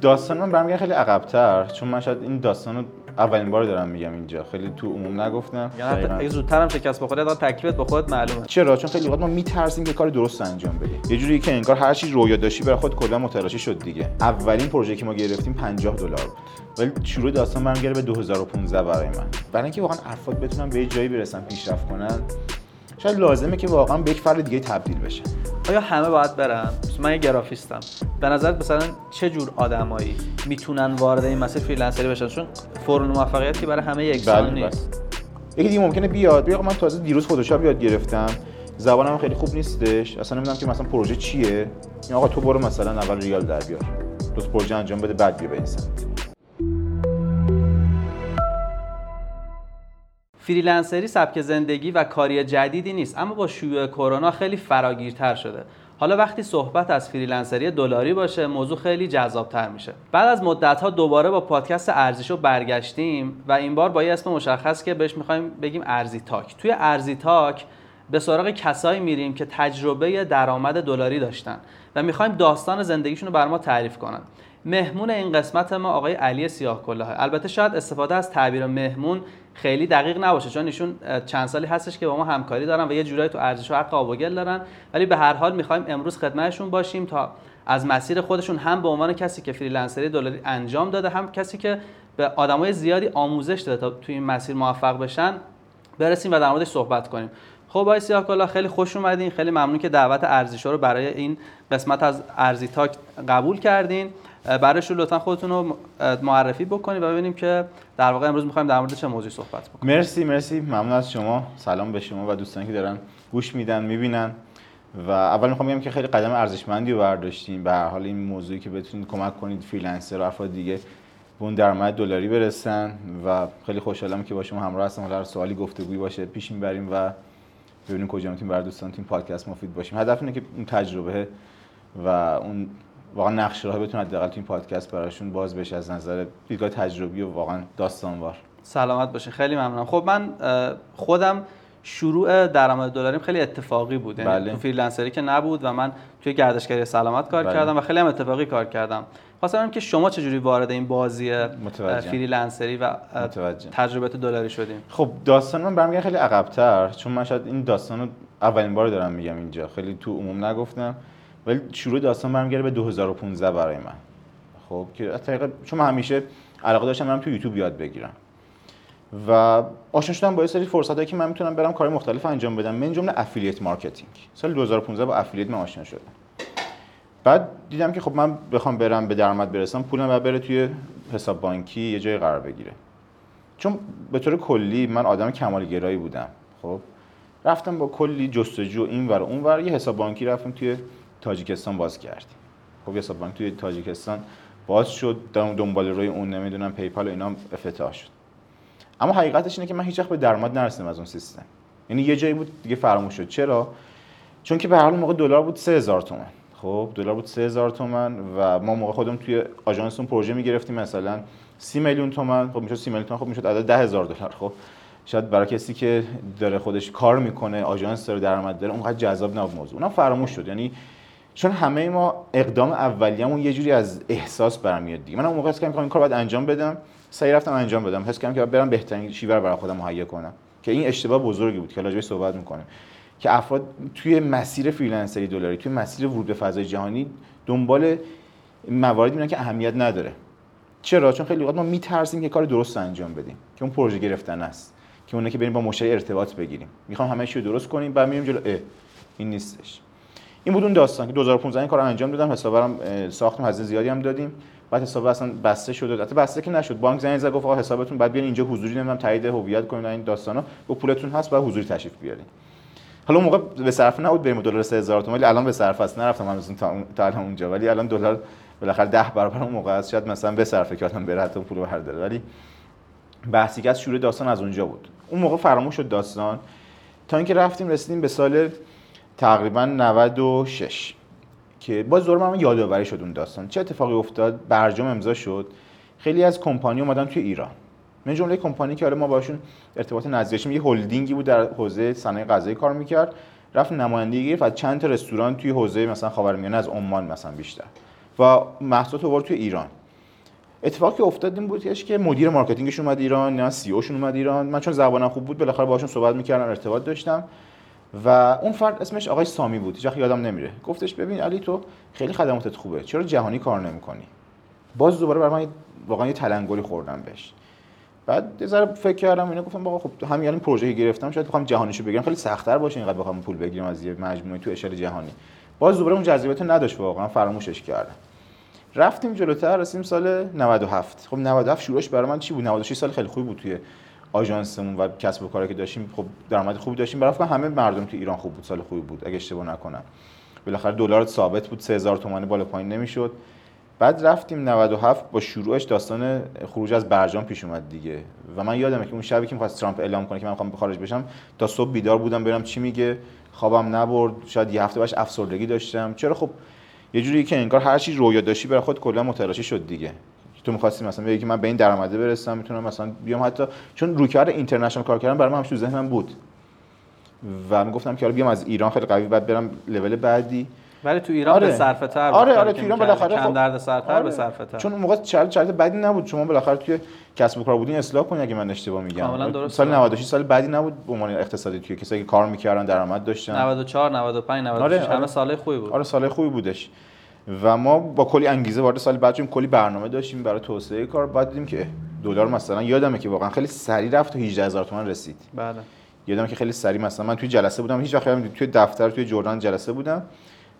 داستان من برمیگرده خیلی عقبتر چون من شاید این داستان رو اولین بار دارم میگم اینجا. خیلی تو عموم نگفتم. یعنی اگه زودتر هم شکست بخوره حداقل تکلیفت با خودت معلومه. چرا؟ چون خیلی وقت ما میترسیم که کار درست انجام بدیم. یه جوری که انگار هر چی رویا داشتی برای خود کلا متلاشی شد دیگه. اولین پروژه که ما گرفتیم 50 دلار بود. ولی شروع داستان برمیگرده به 2015 برای من. برای اینکه واقعا افراد بتونن به یه جایی برسن پیشرفت کنن شاید لازمه که واقعا به یک فرد دیگه تبدیل بشه. آیا همه باید برن؟ من یه گرافیستم. به نظرت مثلا چه جور آدمایی می‌تونن وارد این مسیر freelancer ی بشن؟ چون فرم موفقیت که برای همه یکسان بله، نیست. یکی دیگه ممکنه بیاد. آقا من تازه دیروز فتوشاپ یاد گرفتم. زبانم خیلی خوب نیستش. اصلا نمی‌دونم که مثلا پروژه چیه. این آقا تو برو مثلا اول ریال در بیار. دو تا پروژه انجام بده بعد بیا به این سمت. freelancer ی سبک زندگی و کاری جدیدی نیست اما با شیوع کرونا خیلی فراگیرتر شده. حالا وقتی صحبت از freelancer ی دلاری باشه موضوع خیلی جذابتر میشه. بعد از مدت ها دوباره با پادکست ارزیشو برگشتیم و این بار با یه اسم مشخص که بهش می‌خوایم بگیم ارزی talk. توی ارزی talk به سراغ کسایی میریم که تجربه درآمد دلاری داشتن و می‌خوایم داستان زندگیشون رو بر ما تعریف کنن. مهمون این قسمت ما آقای علی سیاه البته شاید استفاده از تعبیر مهمون خیلی دقیق نباشه چون ایشون چند سالی هستش که با ما همکاری دارن و یه جورایی تو ارزیشو حق آب و گل دارن. ولی به هر حال می‌خوایم امروز خدمتشون باشیم تا از مسیر خودشون هم به عنوان کسی که freelancer ی دلاری انجام داده هم کسی که به آدمای زیادی آموزش داده تا توی این مسیر موفق بشن برسیم و در موردش صحبت کنیم. خب آقای سیاه خیلی خوش اومدین. خیلی ممنون که دعوت ارزیشو رو برای این قسمت از ارزی talk قبول کردین. برایشون لطفا خودتون رو معرفی بکنید و ببینیم که در واقع امروز می‌خوایم در مورد چه موضوعی صحبت بکنیم. مرسی مرسی. ممنون از شما. سلام به شما و دوستانی که دارن گوش میدن می‌بینن. و اول می‌خوام بگم که خیلی قدم ارزشمندی رو برداشتیم. به هر حال این موضوعی که بتونید کمک کنید فریلنسر و افراد دیگه به اون درآمد دلاری برسن. و خیلی خوشحالم که با شما همراه هستم. هر سوالی گفتگویی باشه پیش می‌بریم و ببینیم کجا می‌تونیم برای دوستان این پادکست مفید باشیم. هدف اینه که اون تجربه و اون واقعا نقشه راه بتونه حداقل تو این پادکست براشون باز بشه از نظر دیدگاه تجربی و واقعا داستانوار سلامت باشین خیلی ممنونم خب من خودم شروع درآمد دلاریم خیلی اتفاقی بود یعنی بله. تو freelancer ی که نبود و من توی گردشگری سلامت کار بله. کردم و خیلی هم اتفاقی کار کردم خواستم که شما چجوری وارد این بازی. freelancer ی و. تجربه دلاری شدیم خب داستان من برمیگرده خیلی عقبتر چون من شاید این داستان رو اولین بار دارم میگم اینجا خیلی تو عموم نگفتم ولی شروع داستان برمیگرده به 2015 برای من. خب که از طریق چون من همیشه علاقه داشتم برم تو یوتیوب یاد بگیرم. و آشنا شدم با یه سری فرصتایی که من می‌تونم برم کار مختلف انجام بدم من جمله affiliate marketing سال 2015 با affiliate من آشنا شدم. بعد دیدم که خب من بخوام برم به درآمد برسم پولم باید بره توی حساب بانکی یه جای قرار بگیره. چون به طور کلی من آدم کمالگرایی بودم خب. رفتم با کلی جستجو این ور اون ور یه حساب بانکی رفتم توی تاجیکستان باز کردیم. خب حساب بانک توی تاجیکستان باز شد دنبال روی اون نمی‌دونم پیپال و اینا افتتاح شد. اما حقیقتش اینه که من هیچ به درآمد نرسیدم از اون سیستم. یعنی یه جایی بود دیگه فراموش شد. چرا؟ چون که به هر موقع دلار بود 3000 تومان. خب دلار بود 3000 تومان و ما موقع خودم توی آژانس اون پروژه می‌گرفتیم مثلا 30 میلیون تومان. خب می‌شد 30 میلیون تومان خب می‌شد عدد 10000 دلار. خب شاید برای کسی که داره خودش کار می‌کنه آژانس داره درآمد داره اونقدر جذاب نبود موضوع. اونم فراموش شد. یعنی چون همه ما اقدام اولیه‌مون یه جوری از احساس برمیاد دیگه. من اون موقع حس کردم این کار باید انجام بدم. سعی رفتم انجام بدم. حس کردم که برم بهترین شیوه برای خودم مهیا کنم. که این اشتباه بزرگی بود که راجعش صحبت می‌کنیم. که افراد توی مسیر فریلنسری دلاری توی مسیر ورود به فضای جهانی دنبال مواردی میرن که اهمیت نداره. چرا؟ چون خیلی وقت ما میترسیم که کار درست انجام بدیم. که اون پروژه گرفتن است. که اونه که بریم با مشتری ارتباط بگیریم. می‌خوام همه رو درست کنیم بعد میریم جلو. این نیستش. این بود اون داستان که 2015 این کارو انجام دادم حسابم ساختم هزینه زیادی هم دادیم. بعد حساب اصلا بسته شد البته بسته که نشد. بانک زنگ زد گفت آقا حسابتون بعد بیان اینجا حضوری نمی‌دونم تایید هویت کنید این داستانا. با پولتون هست بعد حضوری تشریف بیارین. حالا اون موقع به صرف نبود بریم دلار 3000 تومان ولی الان به صرف است. نرفتم من تا تا الان اونجا. ولی الان دلار بالاخره 10 برابر اون موقع است. شاید مثلا به صرفه که آدم بره حتی پول برداره. ولی بحثی که از شروع داستان از اونجا بود. اون موقع فراموش شد داستان. تا اینکه رفتیم رسیدیم به سال تقریبا 96 که باز دور من یادآوری شد اون داستان. چه اتفاقی افتاد؟ برجام امضا شد. خیلی از کمپانی اومدن توی ایران. من جمله کمپانی که حالا ما باشون ارتباط نزدیکی یه هلدینگی بود در حوزه صنایع غذایی کار می‌کرد. رفت نمایندگی گرفت از چند تا رستوران توی حوزه مثلا خاورمیانه از عمان مثلا بیشتر. و محصولات آورد توی ایران. اتفاقی افتاد این بود که مدیر marketing ش اومد ایران نه CEO شون اومد ایران. من چون زبانم خوب بود بالاخره باهاشون صحبت می‌کردم ارتباط داشتم. و اون فرد اسمش آقای سامی بود. هیچ یادم نمیره. گفتش ببین علی تو خیلی خدماتت خوبه. چرا جهانی کار نمی‌کنی؟ باز دوباره برای من واقعا یه تلنگری خوردم بهش. بعد یه ذره فکر کردم اینو گفتم خب همین الان پروژه گرفتم شاید بخوام جهانیشو بگیرم. خیلی سخت‌تر باشه اینقدر بخوام پول بگیرم از یه مجموعه تو اشاره جهانی. باز دوباره اون جذابیت نداشت واقعا فراموشش کردم. رفتیم جلوتر رسیدیم سال 97 خب 97 شروعش برای من چی بود؟ 96 سال خیلی خوبی بود توی آژانسمون و کسب و کاری که داشتیم خب درآمد خوبی داشتیم. برای همه مردم تو ایران خوب بود سال خوبی بود اگه اشتباه نکنم. بالاخره دلار ثابت بود 3000 تومان بالا پایین نمی‌شد. بعد رفتیم 97 با شروعش داستان خروج از برجام پیش اومد دیگه. و من یادمه که اون شبی که می‌خواست ترامپ اعلام کنه که من می‌خوام خارج بشم تا صبح بیدار بودم برم چی میگه. خوابم نبرد شاید یه هفته بعدش افسردگی داشتم. چرا خب یه جوری که انگار هر چی رویا داشتی برای خود کلا متلاشی شد دیگه. تو می‌خواستی مثلا بگی که من به این درآمده برسم می‌تونم مثلا بیام. حتی چون روکار اینترنشنال کار کردن برای من همش تو ذهنم بود. و می‌گفتم که حالا بیام از ایران خیلی قوی بعد برم لول بعدی. ولی تو ایران آره. به صرفه تر آره آره تو ایران بالاخره کم خب درد سرتر آره. به صرفه تر چون اون موقع شرط شرط بدی نبود. شما بالاخره توی کسب و کار بودین اصلاح کنید اگه من اشتباه میگم. سال 96 سال بعدی نبود به عنوان اقتصادی توی کسایی که کار می‌کردن درآمد داشتن. 94 95 96 آره. همه سال خوبی بود. آره سال خوبی بودش. و ما با کلی انگیزه وارد سال بعد کلی برنامه داشتیم برای توسعه کار. بعد دیدیم که دلار مثلا یادمه که واقعا خیلی سریع رفت تا 18000 تومان رسید. بله. یادمه که خیلی سریع مثلا من توی جلسه بودم هیچ وقت توی دفتر توی جردن جلسه بودم.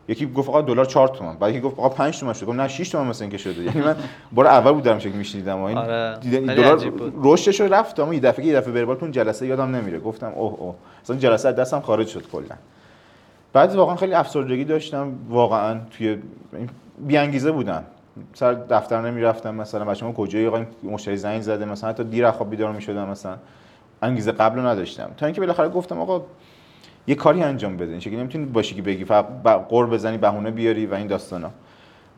یکی گفت آقا دلار 4 تومن. بعد یکی گفت آقا 5 تومن شد گفتم نه 6 تومن مثلا اینکه شده. یعنی من بار اول بودم که میشنیدم این آره. دلار رشدش رفت اما یه دفعه یه دفعه بربال اون جلسه یادم نمیره. گفتم اوه اوه. اصلا جلسه از دستم خارج شد کلا. بعد واقعا خیلی افسردگی داشتم. واقعا توی بی انگیزه بودم. سر دفتر نمی‌رفتم مثلا. بچه‌ها کجایی آقا؟ مشتری زنگ زده. مثلا حتی دیر خواب بیدار می‌شدم مثلا. انگیزه قبل نداشتم. تا اینکه بالاخره گفتم آقا یه کاری انجام بده. این شکلی نمی‌تونی باشی که بگی فقط قور بزنی بهونه بیاری و این داستانا.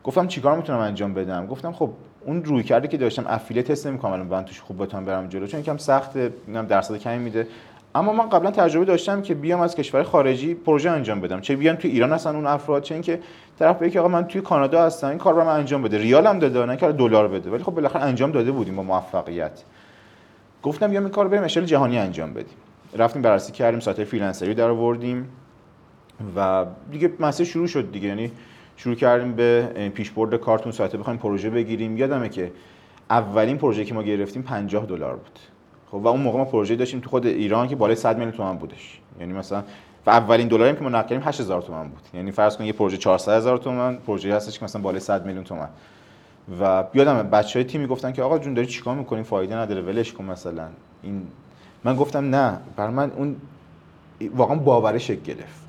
گفتم چیکار می‌تونم انجام بدم؟ گفتم خب اون روی کرده که داشتم افیلیت تست نمی‌کنم الان توش خوب بتونم برم جلو. چون یکم سخته. نمی‌دونم درصد کمی میده. اما من قبلا تجربه داشتم که بیام از کشور خارجی پروژه انجام بدم. چه بیان تو ایران هستن اون افراد چه اینکه طرف بگه آقا من توی کانادا هستم این کار رو من انجام بده. ریال هم داده نه که دلار بده. ولی خب بالاخره انجام داده بودیم با موفقیت. گفتم بیام این کار بریم اشل جهانی انجام بدیم. رفتیم بررسی کردیم سایت فریلنسری در آوردیم و دیگه مسیر شروع شد دیگه. یعنی شروع کردیم به پیشبرد کارتون سایت بخوایم پروژه بگیریم. یادمه که اولین پروژه که ما گرفتیم 50 دلار بود. خب و اون موقع ما پروژه داشتیم تو خود ایران که بالای 100 میلیون تومان بودش. یعنی مثلا و اولین دلاری که ما نقد کردیم 8000 تومان بود. یعنی فرض کن یه پروژه 400 هزار تومان پروژه هستش که مثلا بالای 100 میلیون تومان. و یادم بچه های تیمی گفتن که آقا جون داری چیکار می‌کنیم فایده نداره ولش کن مثلا. این من گفتم نه بر من اون واقعا باوره شکل گرفت.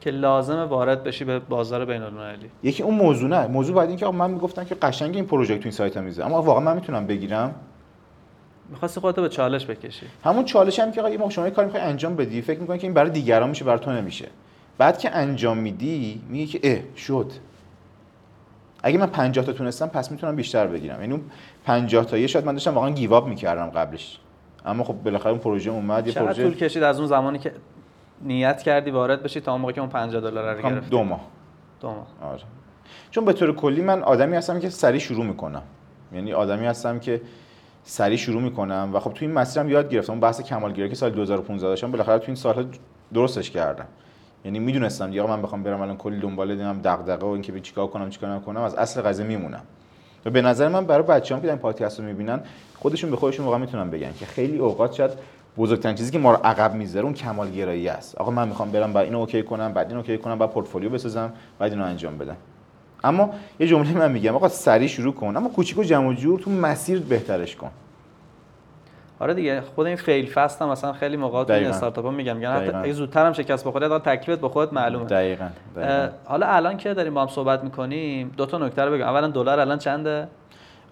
که لازمه وارد بشی به بازار بین المللی یکی اون موضوع نه. موضوع بعد این که من می‌گفتم که قشنگ این پروژه تو این سایت میزه اما واقعا من می‌تونم بگیرم. می‌خواستی خودت به چالش بکشی. همون چالش هم که آقا ما شما کاری می‌خوای انجام بدی فکر می‌کنی که این برای دیگران میشه برای تو نمیشه. بعد که انجام میدی میگه که اه شد. اگه من 50 تا تونستم پس می‌تونم بیشتر بگیرم. یعنی اون 50 تا یه شاید من داشتم واقعا گیواب می‌کردم قبلش. اما خب بالاخره اون پروژه اومد یه پروژه طول کشید از اون زمانی که نیت کردی وارد بشی تا اون موقع که اون 50 دلار رو گرفتی؟ دو ماه. دو ماه. آره. چون به طور کلی من آدمی هستم که سریع شروع می‌کنم. یعنی آدمی هستم که سریع شروع می‌کنم و خب تو این مسیرم یاد گرفتم. اون بحث کمالگرایی که سال 2015 داشتم بالاخره تو این سالها درستش کردم. یعنی می‌دونستم دیگه من بخوام برم الان کلی دنبال دیدم دغدغه و اینکه چیکار کنم چیکار نکنم از اصل قضیه میمونم. و به نظر من برای بچه‌ام که این پادکست رو می‌بینن خودشون به خودشون واقعا می‌تونن بگن که خیلی اوقات شاید بزرگترین چیزی که ما رو عقب می‌ذاره اون کمالگرایی است. آقا من می‌خوام برم بعد اینو okay کنم بعد اینو okay کنم بعد پورتفولیو بسازم بعد اینو انجام بدم. اما یه جمله من میگم آقا سریع شروع کن اما کوچیک و جمع جور تو مسیر بهترش کن. آره دیگه خود این fail fast هم مثلا خیلی موقع تو استارتاپ ها میگم میگن حتی اگه زودتر هم شکست بخوره حالا تکلیفت به خودت معلومه. دقیقاً, حالا الان که داریم با هم صحبت می‌کنیم دو تا نکته رو بگم اولا دلار الان چنده؟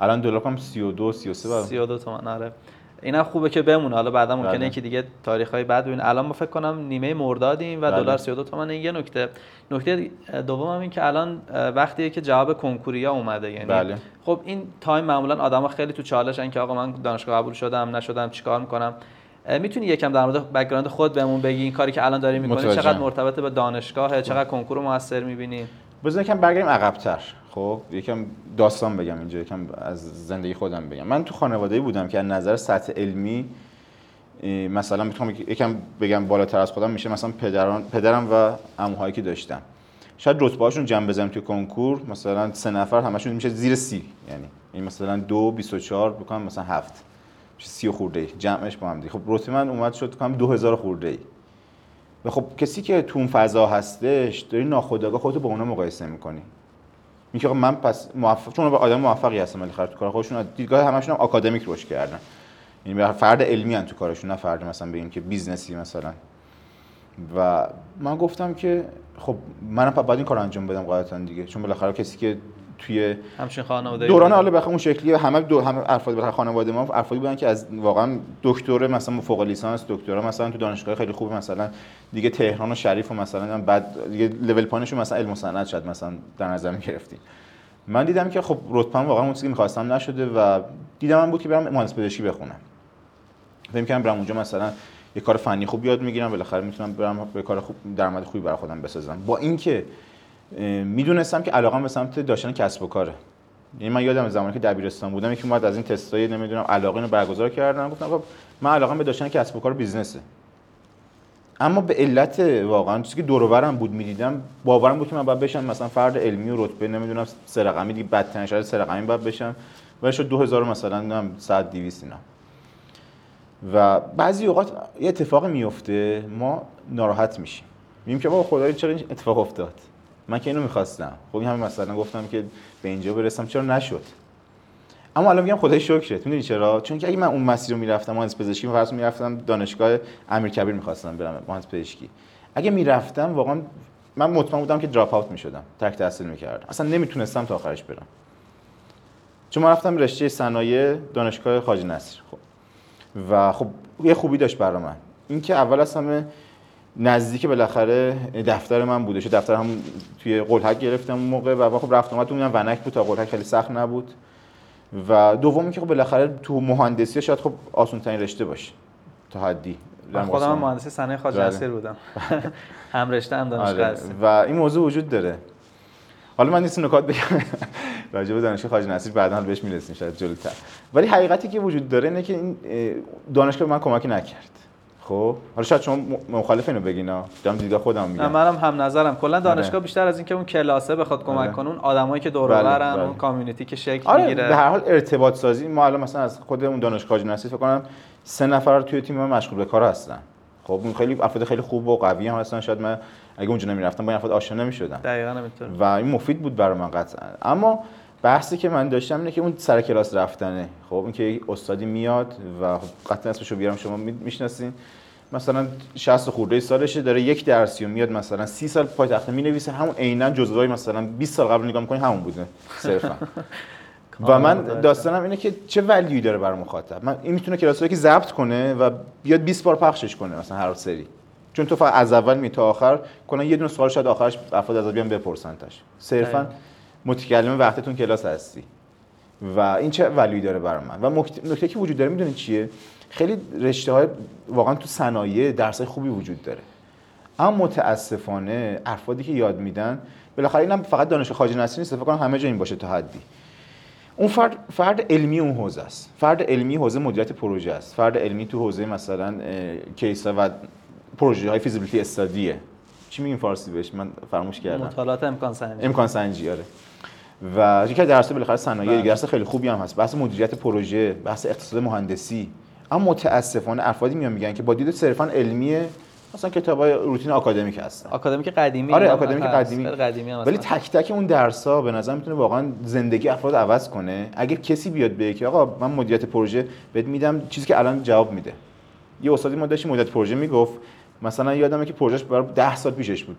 الان دلار هم 32 33 32 تومن آره. اینا خوبه که بمونه. حالا بعدا ممکنه بله. که دیگه تاریخ های بعد ببین الان ما فکر کنم نیمه مردادیم و بله. دلار 32 تومن. یه نکته. نکته دوم هم این که الان وقتیه که جواب کنکوریا اومده. یعنی بله. خب این time معمولا آدما خیلی تو چالشن که آقا من دانشگاه قبول شدم نشدم چیکار می‌کنم؟ می‌تونی یکم در مورد background خود بهمون بگی این کاری که الان داری می‌کنی؟ چقدر مرتبط به دانشگاه چقدر کنکور موثر می‌بینی؟ بزن یکم برگردیم عقب‌تر. خب یکم داستان بگم اینجا یکم از زندگی خودم بگم. من تو خانواده بودم که از نظر سطح علمی مثلا می‌تونم یکم بگم بالاتر از خودم میشه مثلا پدران پدرم و عموهایی که داشتم. شاید رتبه هاشون جمع بزنیم تو کنکور مثلا سه نفر همشون میشه زیر سی. یعنی این مثلا دو 24 بکنم مثلا هفت. سی و خورده ای جمعش با هم دی خب رتبه من اومد شد کنم 2000 خورده ای و خب کسی که تو اون فضا هستش داری ناخودآگاه خودتو با اونا مقایسه می‌کنی. میگه من پس موفق چون آدم موفقی هستم ولی تو کار خودشون دیدگاه همشون هم آکادمیک روش کردن. یعنی فرد علمی ان تو کارشون نه فرد مثلا بگیم که business ی مثلا. و من گفتم که خب منم باید این کار انجام بدم قاعدتا دیگه. چون بالاخره کسی که توی همچین خانواده دوران حالا بخوام اون شکلی همه دو همه افراد بخوام خانواده ما افرادی بودن که از واقعا دکتر مثلا فوق لیسانس دکترا مثلا تو دانشگاه خیلی خوب مثلا دیگه تهران و شریف و مثلا بعد دیگه لول پایینشون مثلا علم و شد مثلا در نظر می‌گرفتیم. من دیدم که خب رتبه‌ام واقعا اون چیزی که می‌خواستم نشده و دیدم من بود که برم مهندس پزشکی بخونم. فکر کنم برم اونجا مثلا یه کار فنی خوب یاد می‌گیرم بالاخره می‌تونم برم به کار خوب درآمد خوبی برای خودم بسازم. با اینکه می‌دونستم که علاقم به سمت داشتن کسب و کاره. یعنی من یادم زمانی که دبیرستان بودم یکی اومد از این تستای نمی‌دونم علاقه رو برگزار کردن. گفتم خب من علاقم به داشتن کسب و کار بیزنسه. اما به علت واقعا چیزی که دور بود می‌دیدم باورم بود که من باید بشم مثلا فرد علمی و رتبه نمی‌دونم سه رقمی دیگه بدترین شاید سه رقمی باید بشم. و شد 2000 مثلا نمی‌دونم 100 200 اینا. و بعضی اوقات یه اتفاق میفته ما ناراحت میشیم. میگیم که بابا خدای چرا این اتفاق افتاد؟ من که اینو می‌خواستم. خب این همه مثلا گفتم که به اینجا برسم. چرا نشد؟ اما الان میگم خدای شکرت. می‌دونی چرا؟ چون که اگه من اون مسیر رو می‌رفتم مهندس پزشکی فرض می‌رفتم دانشگاه امیرکبیر می‌خواستم برم مهندس پزشکی. اگه می‌رفتم واقعا من مطمئن بودم که دراپ اوت می‌شدم. ترک تحصیل می‌کردم. اصلا نمی‌تونستم تا آخرش برم. چون من رفتم رشته صنایع دانشگاه خواجه نصر. خب. و خب یه خوبی داشت برای من. اینکه اول از نزدیک بالاخره دفتر من بوده. دفتر هم توی قلحک گرفتم اون موقع و خب رفت اومد اونم ونک بود. تا قلحک خیلی سخت نبود. و دومی که خب بالاخره تو مهندسی شاید خب آسون ترین رشته باشه تا حدی. خودم مهندسی صنایع خواجه بله. نصیر بودم. هم رشته هم دانشگاه آره. و این موضوع وجود داره. حالا من نیست نکات بگم. راجع به دانشگاه خواجه نصیر بعدا بهش می‌رسیم شاید جلوتر. ولی حقیقتی که وجود داره اینه که این دانشگاه به من کمکی نکرد. خب. حالا شاید شما مخالف اینو بگینا دارم دیدگاه خودم میگم. منم هم نظرم. کلا آره. دانشگاه بیشتر از اینکه اون کلاسه بخواد کمک آره. کنه اون آدمایی که دور بله، برن بله. اون کامیونیتی که شکل آره می‌گیره. به هر حال ارتباط سازی ما الان مثلا از خود اون دانشگاه نصیر فکر کنم سه نفر توی تیم ما مشغول به کار هستن. خب اون خیلی افراد خیلی خوب و قوی هم هستن. شاید من اگه اونجا نمی‌رفتم با این افراد آشنا نمی‌شدم. دقیقاً همینطور و این مفید بود برای من قطعا. اما بحثی که من داشتم اینه که اون سر کلاس رفتنه. خب اینکه استادی میاد و خب قطعا اسمشو بیارم شما می‌شناسین. مثلا 60 خورده سالشه داره یک درسی و میاد مثلا 30 سال پای تخته می‌نویسه. همون عینا جزوهای مثلا 20 سال قبل نگاه می‌کنی همون بوده صرفا. و من داستانم اینه که چه ولیوی داره برای مخاطب. من این می‌تونه کلاسایی که ضبط کنه و بیاد 20 بار پخشش کنه مثلا هر سری. چون تو فقط از اول می تا آخر کنن یه دونه سوال شاید آخرش افراد از بیان بپرسن تاش. صرفا متکلم وقتتون کلاس هستی. و این چه ولیوی داره برای من؟ و نکته که وجود داره می‌دونید چیه؟ خیلی رشته های واقعا تو صنایع درس های خوبی وجود داره. اما متاسفانه افرادی که یاد میدن بالاخره اینم فقط دانش خارجی نصری نیست فکر کنم همه جا این باشه تا حدی. اون فرد فرد علمی اون حوزه است. فرد علمی حوزه مدیریت پروژه است. فرد علمی تو حوزه مثلا کیسا و پروژه های فیزیبیلیتی استادیه. چی میگیم فارسی بهش؟ من فراموش کردم. مطالعات امکان سنجی. امکان سنجی آره. و یکی درس بالاخره صنایع بله. درس خیلی خوبی هم هست. بحث مدیریت پروژه بحث اقتصاد مهندسی. اما متاسفانه افرادی میان میگن که با دید صرفا علمیه مثلا کتابای روتین آکادمیک هستن. آکادمیک قدیمی آره آکادمیک قدیمی. قدیمی ولی تک تک اون درس ها به نظر می‌تونه واقعا زندگی افراد عوض کنه. اگر کسی بیاد بگه که آقا من مدیریت پروژه بهت میدم چیزی که الان جواب میده. یه استادی ما داشتیم مدیریت پروژه می‌گفت مثلا یادمه که پروژهش برای 10 سال پیشش بود.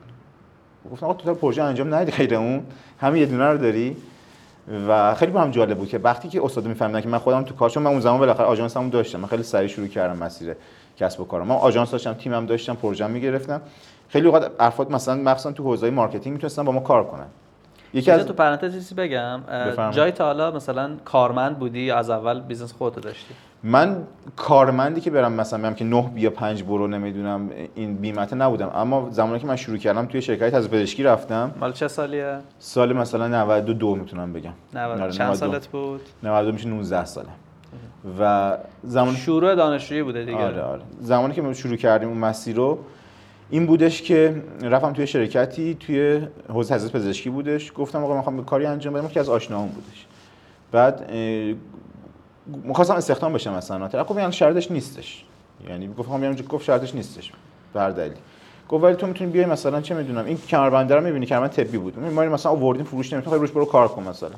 گفتم آقا تو پروژه انجام ندی غیر اون. همین یه دونه رو داری. و خیلی با هم جالب بود که وقتی که استاد میفهمیدن که من خودم تو کارشون من اون زمان بالاخره آژانسمو داشتم. من خیلی سریع شروع کردم مسیر کسب و کارم. من آژانس داشتم تیمم داشتم پروژه می‌گرفتم. خیلی وقت افراد مثلا مخصوصا تو حوزه marketing می‌تونستن با ما کار کنن. یکی از تو پرانتز چیزی بگم. جای تا حالا مثلا کارمند بودی یا از اول business خودت داشتی؟ من کارمندی که برم مثلا میگم که 9 بیا 5 برو نمی‌دونم این بیمته نبودم. اما زمانی که من شروع کردم توی شرکت از پزشکی رفتم. مال چه سالیه؟ سال مثلا 92 می‌تونم بگم. 90 آره، چند 92. سالت بود؟ 92 میشه 19 ساله. و زمانی شروع دانشجویی بوده دیگه. آره آره. زمانی که ما شروع کردیم اون مسیر رو این بودش که رفتم توی شرکتی توی حوزه تحصیلات پزشکی بودش. گفتم آقا می‌خوام کاری انجام بدم. که از آشناهام بودش. بعد می‌خواستم استخدام بشم مثلا طرف گفت یعنی شرطش نیستش. یعنی گفتم بیام اونجا گفت شرطش نیستش. دلیلی گفت ولی تو می‌تونی بیای مثلا چه می‌دونم این کمربنده رو می‌بینی کمربند طبی بود. ما مثلا آوردیم فروش نمی‌خوای روش برو کار کن مثلا.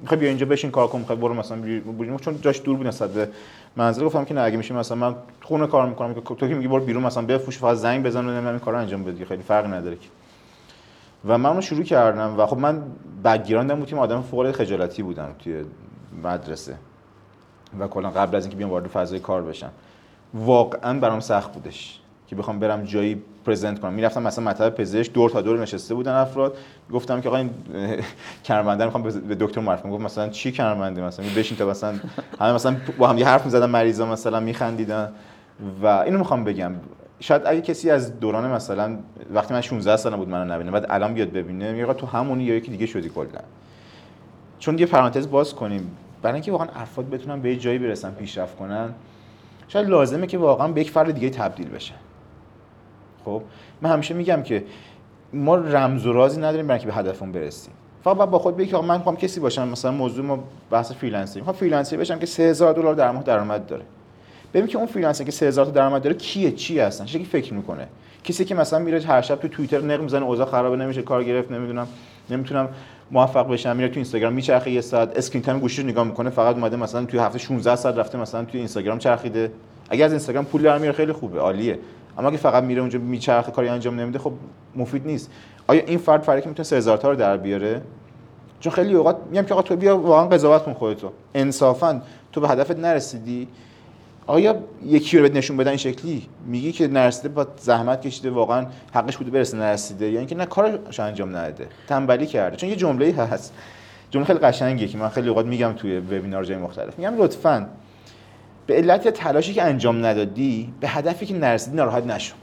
می‌خوای بیا اینجا بشین کار کن می‌خوای برو مثلا بریم چون جاش دور بود نسبت به منزل. گفتم که نه اگه میشه مثلا من خونه کار می‌کنم که تو که میگی برو بیرون مثلا بفروش فقط زنگ بزن و نمی‌دونم این کارو انجام بدی خیلی فرق نداره که. و من اونو شروع کردم و خب من بک‌گراندم بود که من آدم فوق خجالتی بودم توی مدرسه. و کلا قبل از اینکه بیام وارد فضای کار بشم. واقعا برام سخت بودش که بخوام برم جایی پرزنت کنم. می‌رفتم مثلا مطب پزشک دور تا دور نشسته بودن افراد. گفتم که آقا این رو می‌خوام به دکتر معرفی کنم. گفت مثلا چی کمربنده؟ مثلا بشین تا مثلا همه مثلا با هم یه حرف می‌زدن مریضا مثلا میخندیدن. و اینو می‌خوام بگم. شاید اگه کسی از دوران مثلا وقتی من 16 سالم بود منو نبینه بعد الان بیاد ببینه میگه تو همونی یا یکی دیگه شدی کلا. چون یه پرانتز باز کنیم. برای اینکه واقعا افراد بتونن به یه جایی برسن پیشرفت کنن شاید لازمه که واقعا به یک فرد دیگه تبدیل بشن خب من همیشه میگم که ما رمز و رازی نداریم برای اینکه به هدفمون برسیم. فقط با خود بگی که من می‌خوام کسی باشم مثلا موضوع ما بحث freelancing. می‌خوام freelancer بشم که 3000 دلار در ماه درآمد داره. ببین که اون freelancer که 3000 تا درآمد داره کیه چی هستن؟ چه فکر می‌کنه؟ کسی که مثلا میره هر شب تو توییتر نق می‌زنه اوضاع خرابه نمیشه کار گرفت نمی‌دونم نمی‌تونم موفق بشم میره تو اینستاگرام میچرخه یه ساعت. screen time گوشیش نگاه می‌کنه فقط اومده مثلا توی هفته 16 ساعت رفته مثلا توی اینستاگرام چرخیده. اگر از اینستاگرام پول در میاره خیلی خوبه عالیه. اما اگه فقط میره اونجا میچرخه کاری انجام نمیده خب مفید نیست. آیا این فرد فردی که می‌تونه 3000 تا رو در بیاره؟ چون خیلی اوقات میگم که آقا تو بیا واقعا قضاوت کن خودتو. انصافا تو به هدفت نرسیدی. آیا یکی رو بهت نشون بدن این شکلی؟ میگی که نرسیده با زحمت کشیده واقعا حقش بوده برسه نرسیده. یا اینکه نه کارش انجام نداده. تنبلی کرده. چون یه جمله هست. جمله خیلی قشنگیه که من خیلی اوقات میگم توی وبینار جای مختلف. میگم لطفاً به علت تلاشی که انجام ندادی به هدفی که نرسیدی ناراحت نشو.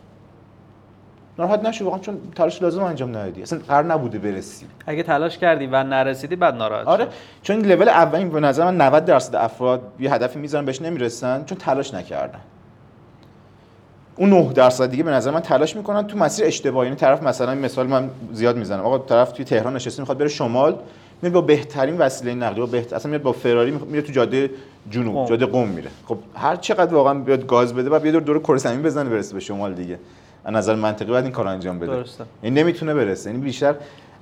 ناراحت نشو واقعا چون تلاش لازم انجام ندادی. اصلا قرار نبوده برسی. اگه تلاش کردی و نرسیدی بعد ناراحت آره. چون لول اولی به نظر من 90 درصد افراد یه هدفی می‌ذارن بهش نمی‌رسن چون تلاش نکردن. اون 9 درصد دیگه به نظر من تلاش می‌کنن تو مسیر اشتباهی. یعنی طرف مثلا مثال من زیاد می‌زنم. آقا طرف توی تهران نشسته می‌خواد بره شمال میاد با بهترین وسیله نقلیه با بهتر اصلا میاد با فراری میره تو جاده جنوب. جاده قم میره. خب هر چقدر واقعا بیاد گاز بده بعد یه دور دور کره زمین بزنه برسه به شمال دیگه. از نظر منطقی باید این کار انجام بده. درسته. یعنی نمی‌تونه برسه. یعنی بیشتر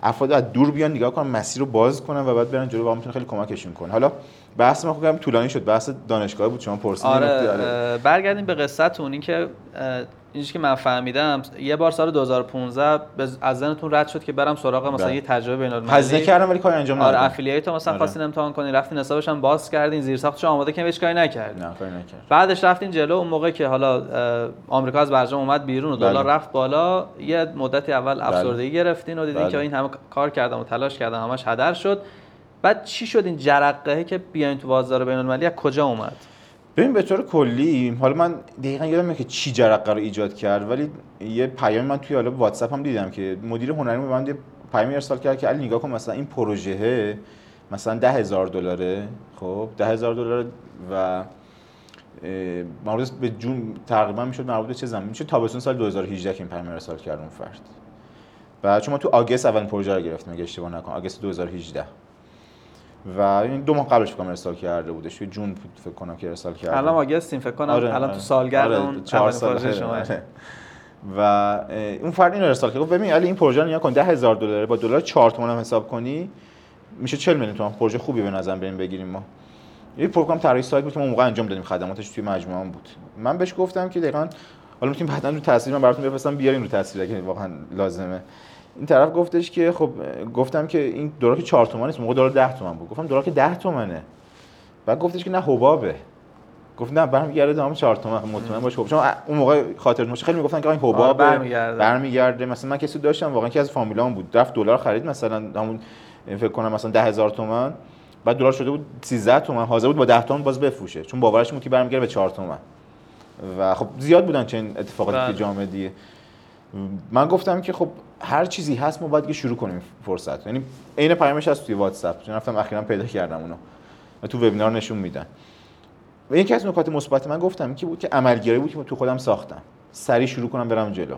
افراد از دور بیان نگاه کنن مسیر رو باز کنن و بعد برن جلو و می‌تونه خیلی کمکشون کنه. حالا بحث ما خودم طولانی شد بحث دانشگاه بود شما پرسیدین آره اه، برگردیم به قصتون این که اه، اینجوری که من فهمیدم یه بار سال 2015 به- از ذهنتون رد شد که برم سراغ مثلا بله. یه تجربه بین هزینه المللی کردم ولی کاری انجام آره ندادم افیلیت مثلا آره. خواستین امتحان کنین رفتین حسابش هم باز کردین زیر ساختش آماده که هیچ کاری نکردین نه کاری نکردم بعدش رفتین جلو اون موقع که حالا آمریکا از برجام اومد بیرون و دلار بله. رفت بالا یه مدتی اول افسردگی گرفتین و دیدین بله. که این همه کار کردم و تلاش کردم همش هدر شد بعد چی شد این جرقه که بیاین تو بازار بین المللی از کجا اومد؟ ببین به طور کلی حالا من دقیقا یادم که چی جرقه رو ایجاد کرد ولی یه پیام من توی حالا واتساپ هم دیدم که مدیر هنری به من یه پیامی ارسال کرد که علی نگاه کن مثلا این پروژه مثلا ده هزار دلاره. خب ده هزار دلار و مربوط به جون تقریبا می‌شد مربوط به چه زمانی می‌شد تابستون سال 2018 که این پیام ارسال کرد اون فرد. بعد چون ما تو آگست اول پروژه رو گرفتیم اگه اشتباه نکنم آگست 2018 و این دو ماه قبلش فکر ارسال کرده بودش توی جون فکر کنم که ارسال کرده الان آگستیم فکر کنم الان تو سالگرد آره، اون چهار سال. آره، شما. آره. و اون فرد اینو ارسال کرد. گفت ببین علی این پروژه رو نگاه کن 10000 دلار با دلار 4 تومن هم حساب کنی میشه 40 میلیون تومان. پروژه خوبی به نظر بریم بگیریم ما. یه پروگرام طراحی سایت بود که ما موقع انجام دادیم. خدماتش توی مجموعه بود. من بهش گفتم که دقیقاً حالا می‌تونیم بعدا رو تصویر من براتون بفرستم بیارین رو تصویر اگه واقعا لازمه. این طرف گفتش که خب گفتم که این دلار که 4 تومن نیست موقع دلار 10 تومن بود. گفتم دلار که 10 تومنه. بعد گفتش که نه حبابه. گفت نه برمیگرده دام 4 تومن مطمئن باش. خب چون اون موقع خاطر نوش خیلی می‌گفتن که این آره، حبابه برمیگرده. برمیگرده. مثلا من کسی داشتم واقعا که از فامیلام بود. رفت دلار خرید مثلا همون فکر کنم مثلا 10000 تومن. بعد دلار شده بود 13 تومن. حاضر بود با 10 تومن باز بفروشه. چون باورش بود که برمیگره به 4 تومن. و خب زیاد بودن چنین اتفاقاتی بله. که جامعه دیگه. من گفتم که خب هر چیزی هست ما باید که شروع کنیم فرصت. یعنی عین پیامش هست توی واتساپ. چون رفتم اخیرا پیدا کردم اونو. و تو وبینار نشون میدن. و یکی از نکات مثبت من گفتم که بود که عملگرایی بود که تو خودم ساختم. سریع شروع کنم برم جلو.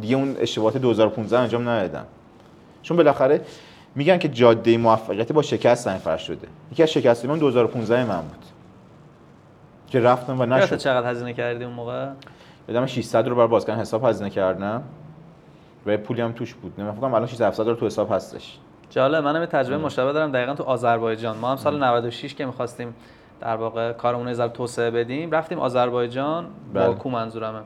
دیگه اون اشتباهات 2015 انجام ندادم. چون بالاخره میگن که جاده موفقیت با شکست سنگفرش شده. یکی از شکست من 2015 من بود. که رفتم و نشد. چقدر هزینه کردی اون موقع؟ یادم 600 رو بر بازکن حساب هزینه کردم. و یه پولی هم توش بود. نمی‌دونم فکر الان 600 700 رو تو حساب هستش. جالب منم یه تجربه مشابه دارم. دقیقا تو آذربایجان. ما هم سال 96 که می‌خواستیم در واقع کارمون رو توسعه بدیم رفتیم آذربایجان. بله. باکو منظورمه.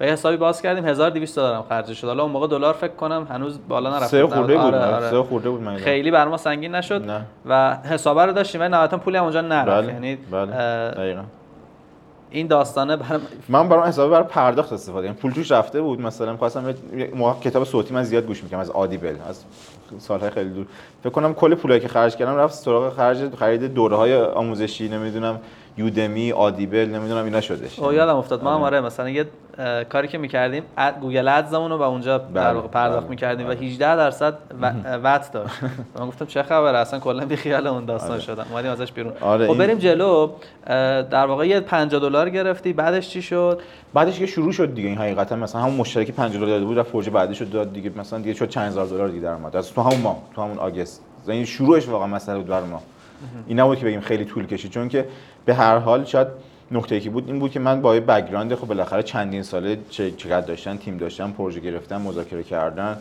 و یه حسابی باز کردیم 1200 دلار هم خرج شد. حالا اون موقع دلار فکر کنم هنوز بالا نرفته سه. خورده بود آره، آره. سه خورده بود من. خیلی بر ما سنگین نشد نه. و حسابه رو داشتیم. ولی نهایتا پولی هم اونجا نرفت. بله یعنی بله. این داستانه برام من برام حساب برای پرداخت استفاده. یعنی پول توش رفته بود. مثلا یه موقع کتاب صوتی من زیاد گوش می‌کردم. از آدیبل از سالهای خیلی دور. فکر کنم کل پولی که خرج کردم رفت سراغ خرج خرید دوره‌های آموزشی نمی‌دونم یودمی آدیبل نمی‌دونم اینا شدش او یادم افتاد. ما هم آره. مثلا یه کاری که می‌کردیم گوگل ادزمون رو و اونجا در بله، واقع پرداخت بله، می‌کردیم و بله. 18 درصد و- وات داشت. من گفتم چه خبره؟ اصلا کلا بی خیال اون داستان آره. شدم. اومدیم ازش بیرون. آره، خب این- بریم جلو. در واقع یه 50 دلار گرفتی. بعدش چی شد؟ بعدش که شروع شد دیگه. این حقیقتا مثلا همون مشترک 50 دلار داده بود رفت پروژه بعدی شد داد دیگه. مثلا دیگه شد چند هزار دلار دیگه درآمد از تو همون ماه تو همون آگست. یعنی شروعش واقعا مسئله بود بر ما. این نبود که بگیم خیلی طول کشید. چون که به هر حال شاید نکته که بود این بود که من با یه بک‌گراند خب بالاخره چندین ساله چقدر داشتن تیم داشتن پروژه گرفتن مذاکره کردن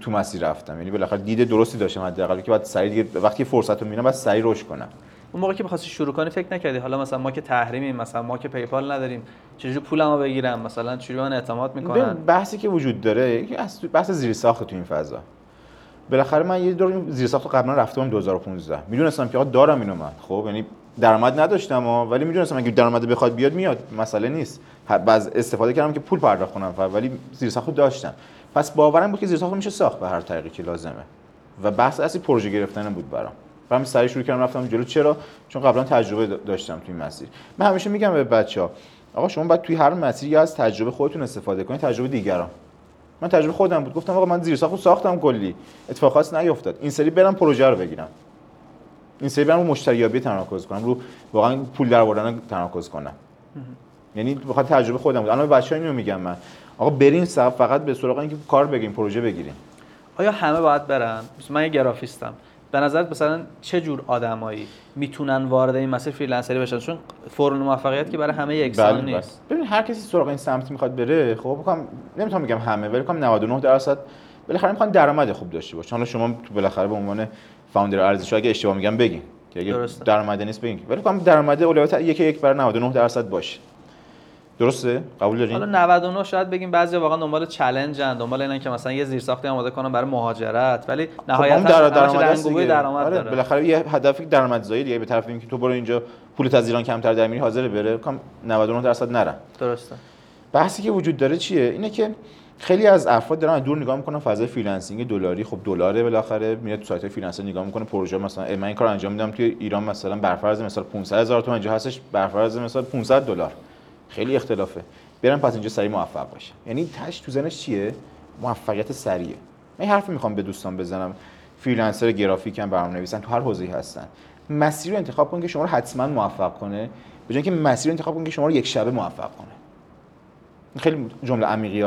تو مسیر رفتم. یعنی بالاخره دید درستی داشتم حداقل که بعد سریع دیگه وقتی فرصت رو می‌بینم بعد سریع رشد کنم. اون موقع که می‌خواستی شروع کنی فکر نکردی حالا مثلا ما که تحریمیم مثلا ما که پیپال نداریم چجوری پولمو بگیرم؟ مثلا چجوری من اعتماد می‌کنن؟ بحثی که وجود داره بحث زیر ساخت تو این فضا. بالاخره من یه دور زیر ساخت قبلا رفتم 2015 می‌دونستم که آقا دارم اینو من. خب یعنی درآمد نداشتم ها ولی می‌دونستم اگه درآمد بخواد بیاد میاد. مسئله نیست. بعض استفاده کردم که پول پرداخت کنم ولی زیر ساخت داشتم. پس باورم بود که زیر ساخت میشه ساخت به هر طریقی که لازمه. و بحث اصلی پروژه گرفتن بود برام. و همین شروع کردم رفتم جلو. چرا؟ چون قبلا تجربه دا- داشتم توی مسیر. من همیشه میگم به بچه‌ها آقا شما باید توی هر مسیری از تجربه خودتون استفاده کنید تجربه دیگران. من تجربه خودم بود. گفتم آقا من زیر ساختم کلی. اتفاق خاص نیفتاد این سری برم پروژه رو بگیرم. این سری برم رو مشتریابی تمرکز کنم رو واقعا پول در آوردن تمرکز کنم. یعنی بخاطر تجربه خودم بود. الان بچه‌ها اینو میگم من. آقا برین صف فقط به سراغ اینکه کار بگیرین پروژه بگیرین آیا همه باید برن؟ من یه گرافیستم. به نظرت مثلا چه جور آدمایی می‌تونن وارد این مسیر فریلنسری بشن؟ چون فرم موفقیت که برای همه یکسان بله، نیست. ببین هر کسی سراغ این سمت می‌خواد بره خب بکنم نمی‌تونم بگم همه ولی بکنم 99 درصد. بالاخره می‌خوان درآمد خوب داشته باشن. حالا شما تو بالاخره به عنوان فاوندر ارزش اگه اشتباه میگم بگین که اگه. درآمد نیست بگین ولی بکنم درآمد اولویت یک یک برای 99 درصد باشه. درسته؟ قبول دارین حالا 99 شاید بگیم بعضی واقعا دنبال چالنجن دنبال اینن که مثلا یه زیرساختی آماده کنن برای مهاجرت. ولی خب نهایتا اون در درآمد. درآمد آره بالاخره یه هدف درآمدزایی دیگه به طرف اینکه تو برو اینجا پولت از ایران کمتر در میری حاضر بره. کام 99 درصد نرم. درسته. بحثی که وجود داره چیه؟ اینه که خیلی از افراد دارن دور نگاه می‌کنن فضای فریلنسینگ دلاری. خب دلاره بالاخره میاد تو سایت فریلنسر نگاه می‌کنه پروژه مثلا من این کار انجام میدم توی ایران مثلا برفرض مثال 500 هزار تومان اینجا هستش برفرض مثال 500 دلار. خیلی اختلافه. برن پس اینجا سریع موفق باشه یعنی تهش تو ذهنش چیه؟ موفقیت سریعه. من حرفی می‌خوام به دوستان بزنم. freelancer گرافیک هم تو هر حوزه‌ای هستن. مسیر رو انتخاب کن که شما رو حتما موفق کنه. به جای اینکه مسیر رو انتخاب کن که شما رو یک شبه موفق کنه. خیلی جمله عمیقی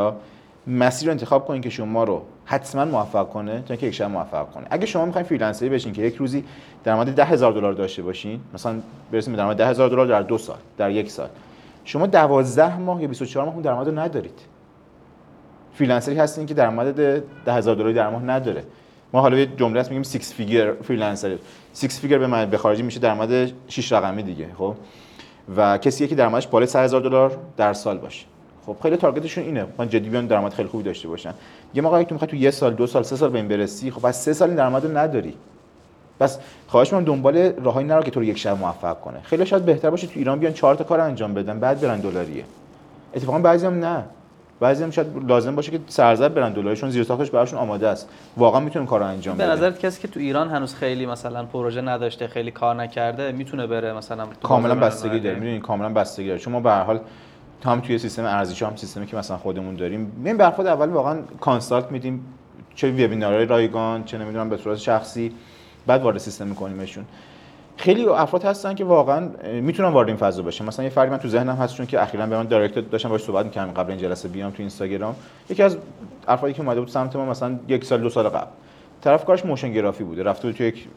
مسیر رو انتخاب کنین که شما رو حتما موفق کنه تا اینکه یک شب موفق کنه. اگه شما می‌خواین freelancer ی بشین که یک روزی درآمد 10000 دلار داشته باشین مثلا برسیم به درآمد 10000 دلار در دو سال در یک سال شما 12 ماه یا 24 ماه اون درآمد رو ندارید. freelancer ی هستین که درآمد 10000 دلاری در ماه نداره. ما حالا یه جمله هست میگیم 6 figure freelancer 6 figure به معنی به خارجی میشه درآمد 6 رقمی دیگه خب؟ و کسی که درآمدش بالای 100000 دلار در سال باشه. خب خیلی target شون اینه. من جدی بیان درآمد خیلی خوبی داشته باشن. یه موقعی که تو می‌خوای تو یه سال دو سال سه سال به این برسی خب از سه سال این درآمد رو نداری. پس خواهش می‌کنم دنبال راهایی نرو که تو رو یک شب موفق کنه. خیلی شاید بهتر باشه تو ایران بیان چهار تا کار انجام بدن بعد برن دلاریه. اتفاقا بعضی هم نه. بعضی هم شاید لازم باشه که سرزب برن دلارشون زیر ساختش براشون آماده است. واقعا می‌تونه کارو انجام به بده نظرت کسی که تو ایران هنوز خیلی مثلا پروژه نداشته خیلی کار نکرده می‌تونه بره مثلا کاملا بستگی داره؟ می‌دونین کاملا بستگی داره. چون ما به هر حال هم توی سیستم ارزشی هم سیستمی که مثلا خودمون داریم ببین افراد اول واقعا کانسالت میدیم چه وبینارهای رایگان چه نمی‌دونم به صورت شخصی بعد وارد سیستم میکنیمشون. خیلی افراد هستن که واقعا می‌تونن وارد این فضا بشن. مثلا یه فردی من تو ذهنم هست چون که اخیرا به من direct داشتم باهاش صحبت می‌کردم قبل این جلسه بیام تو اینستاگرام. یکی از افرادی که اومده بود سمت ما مثلا یک سال دو سال قبل. طرف کارش motion graphic بوده. رفته تو یک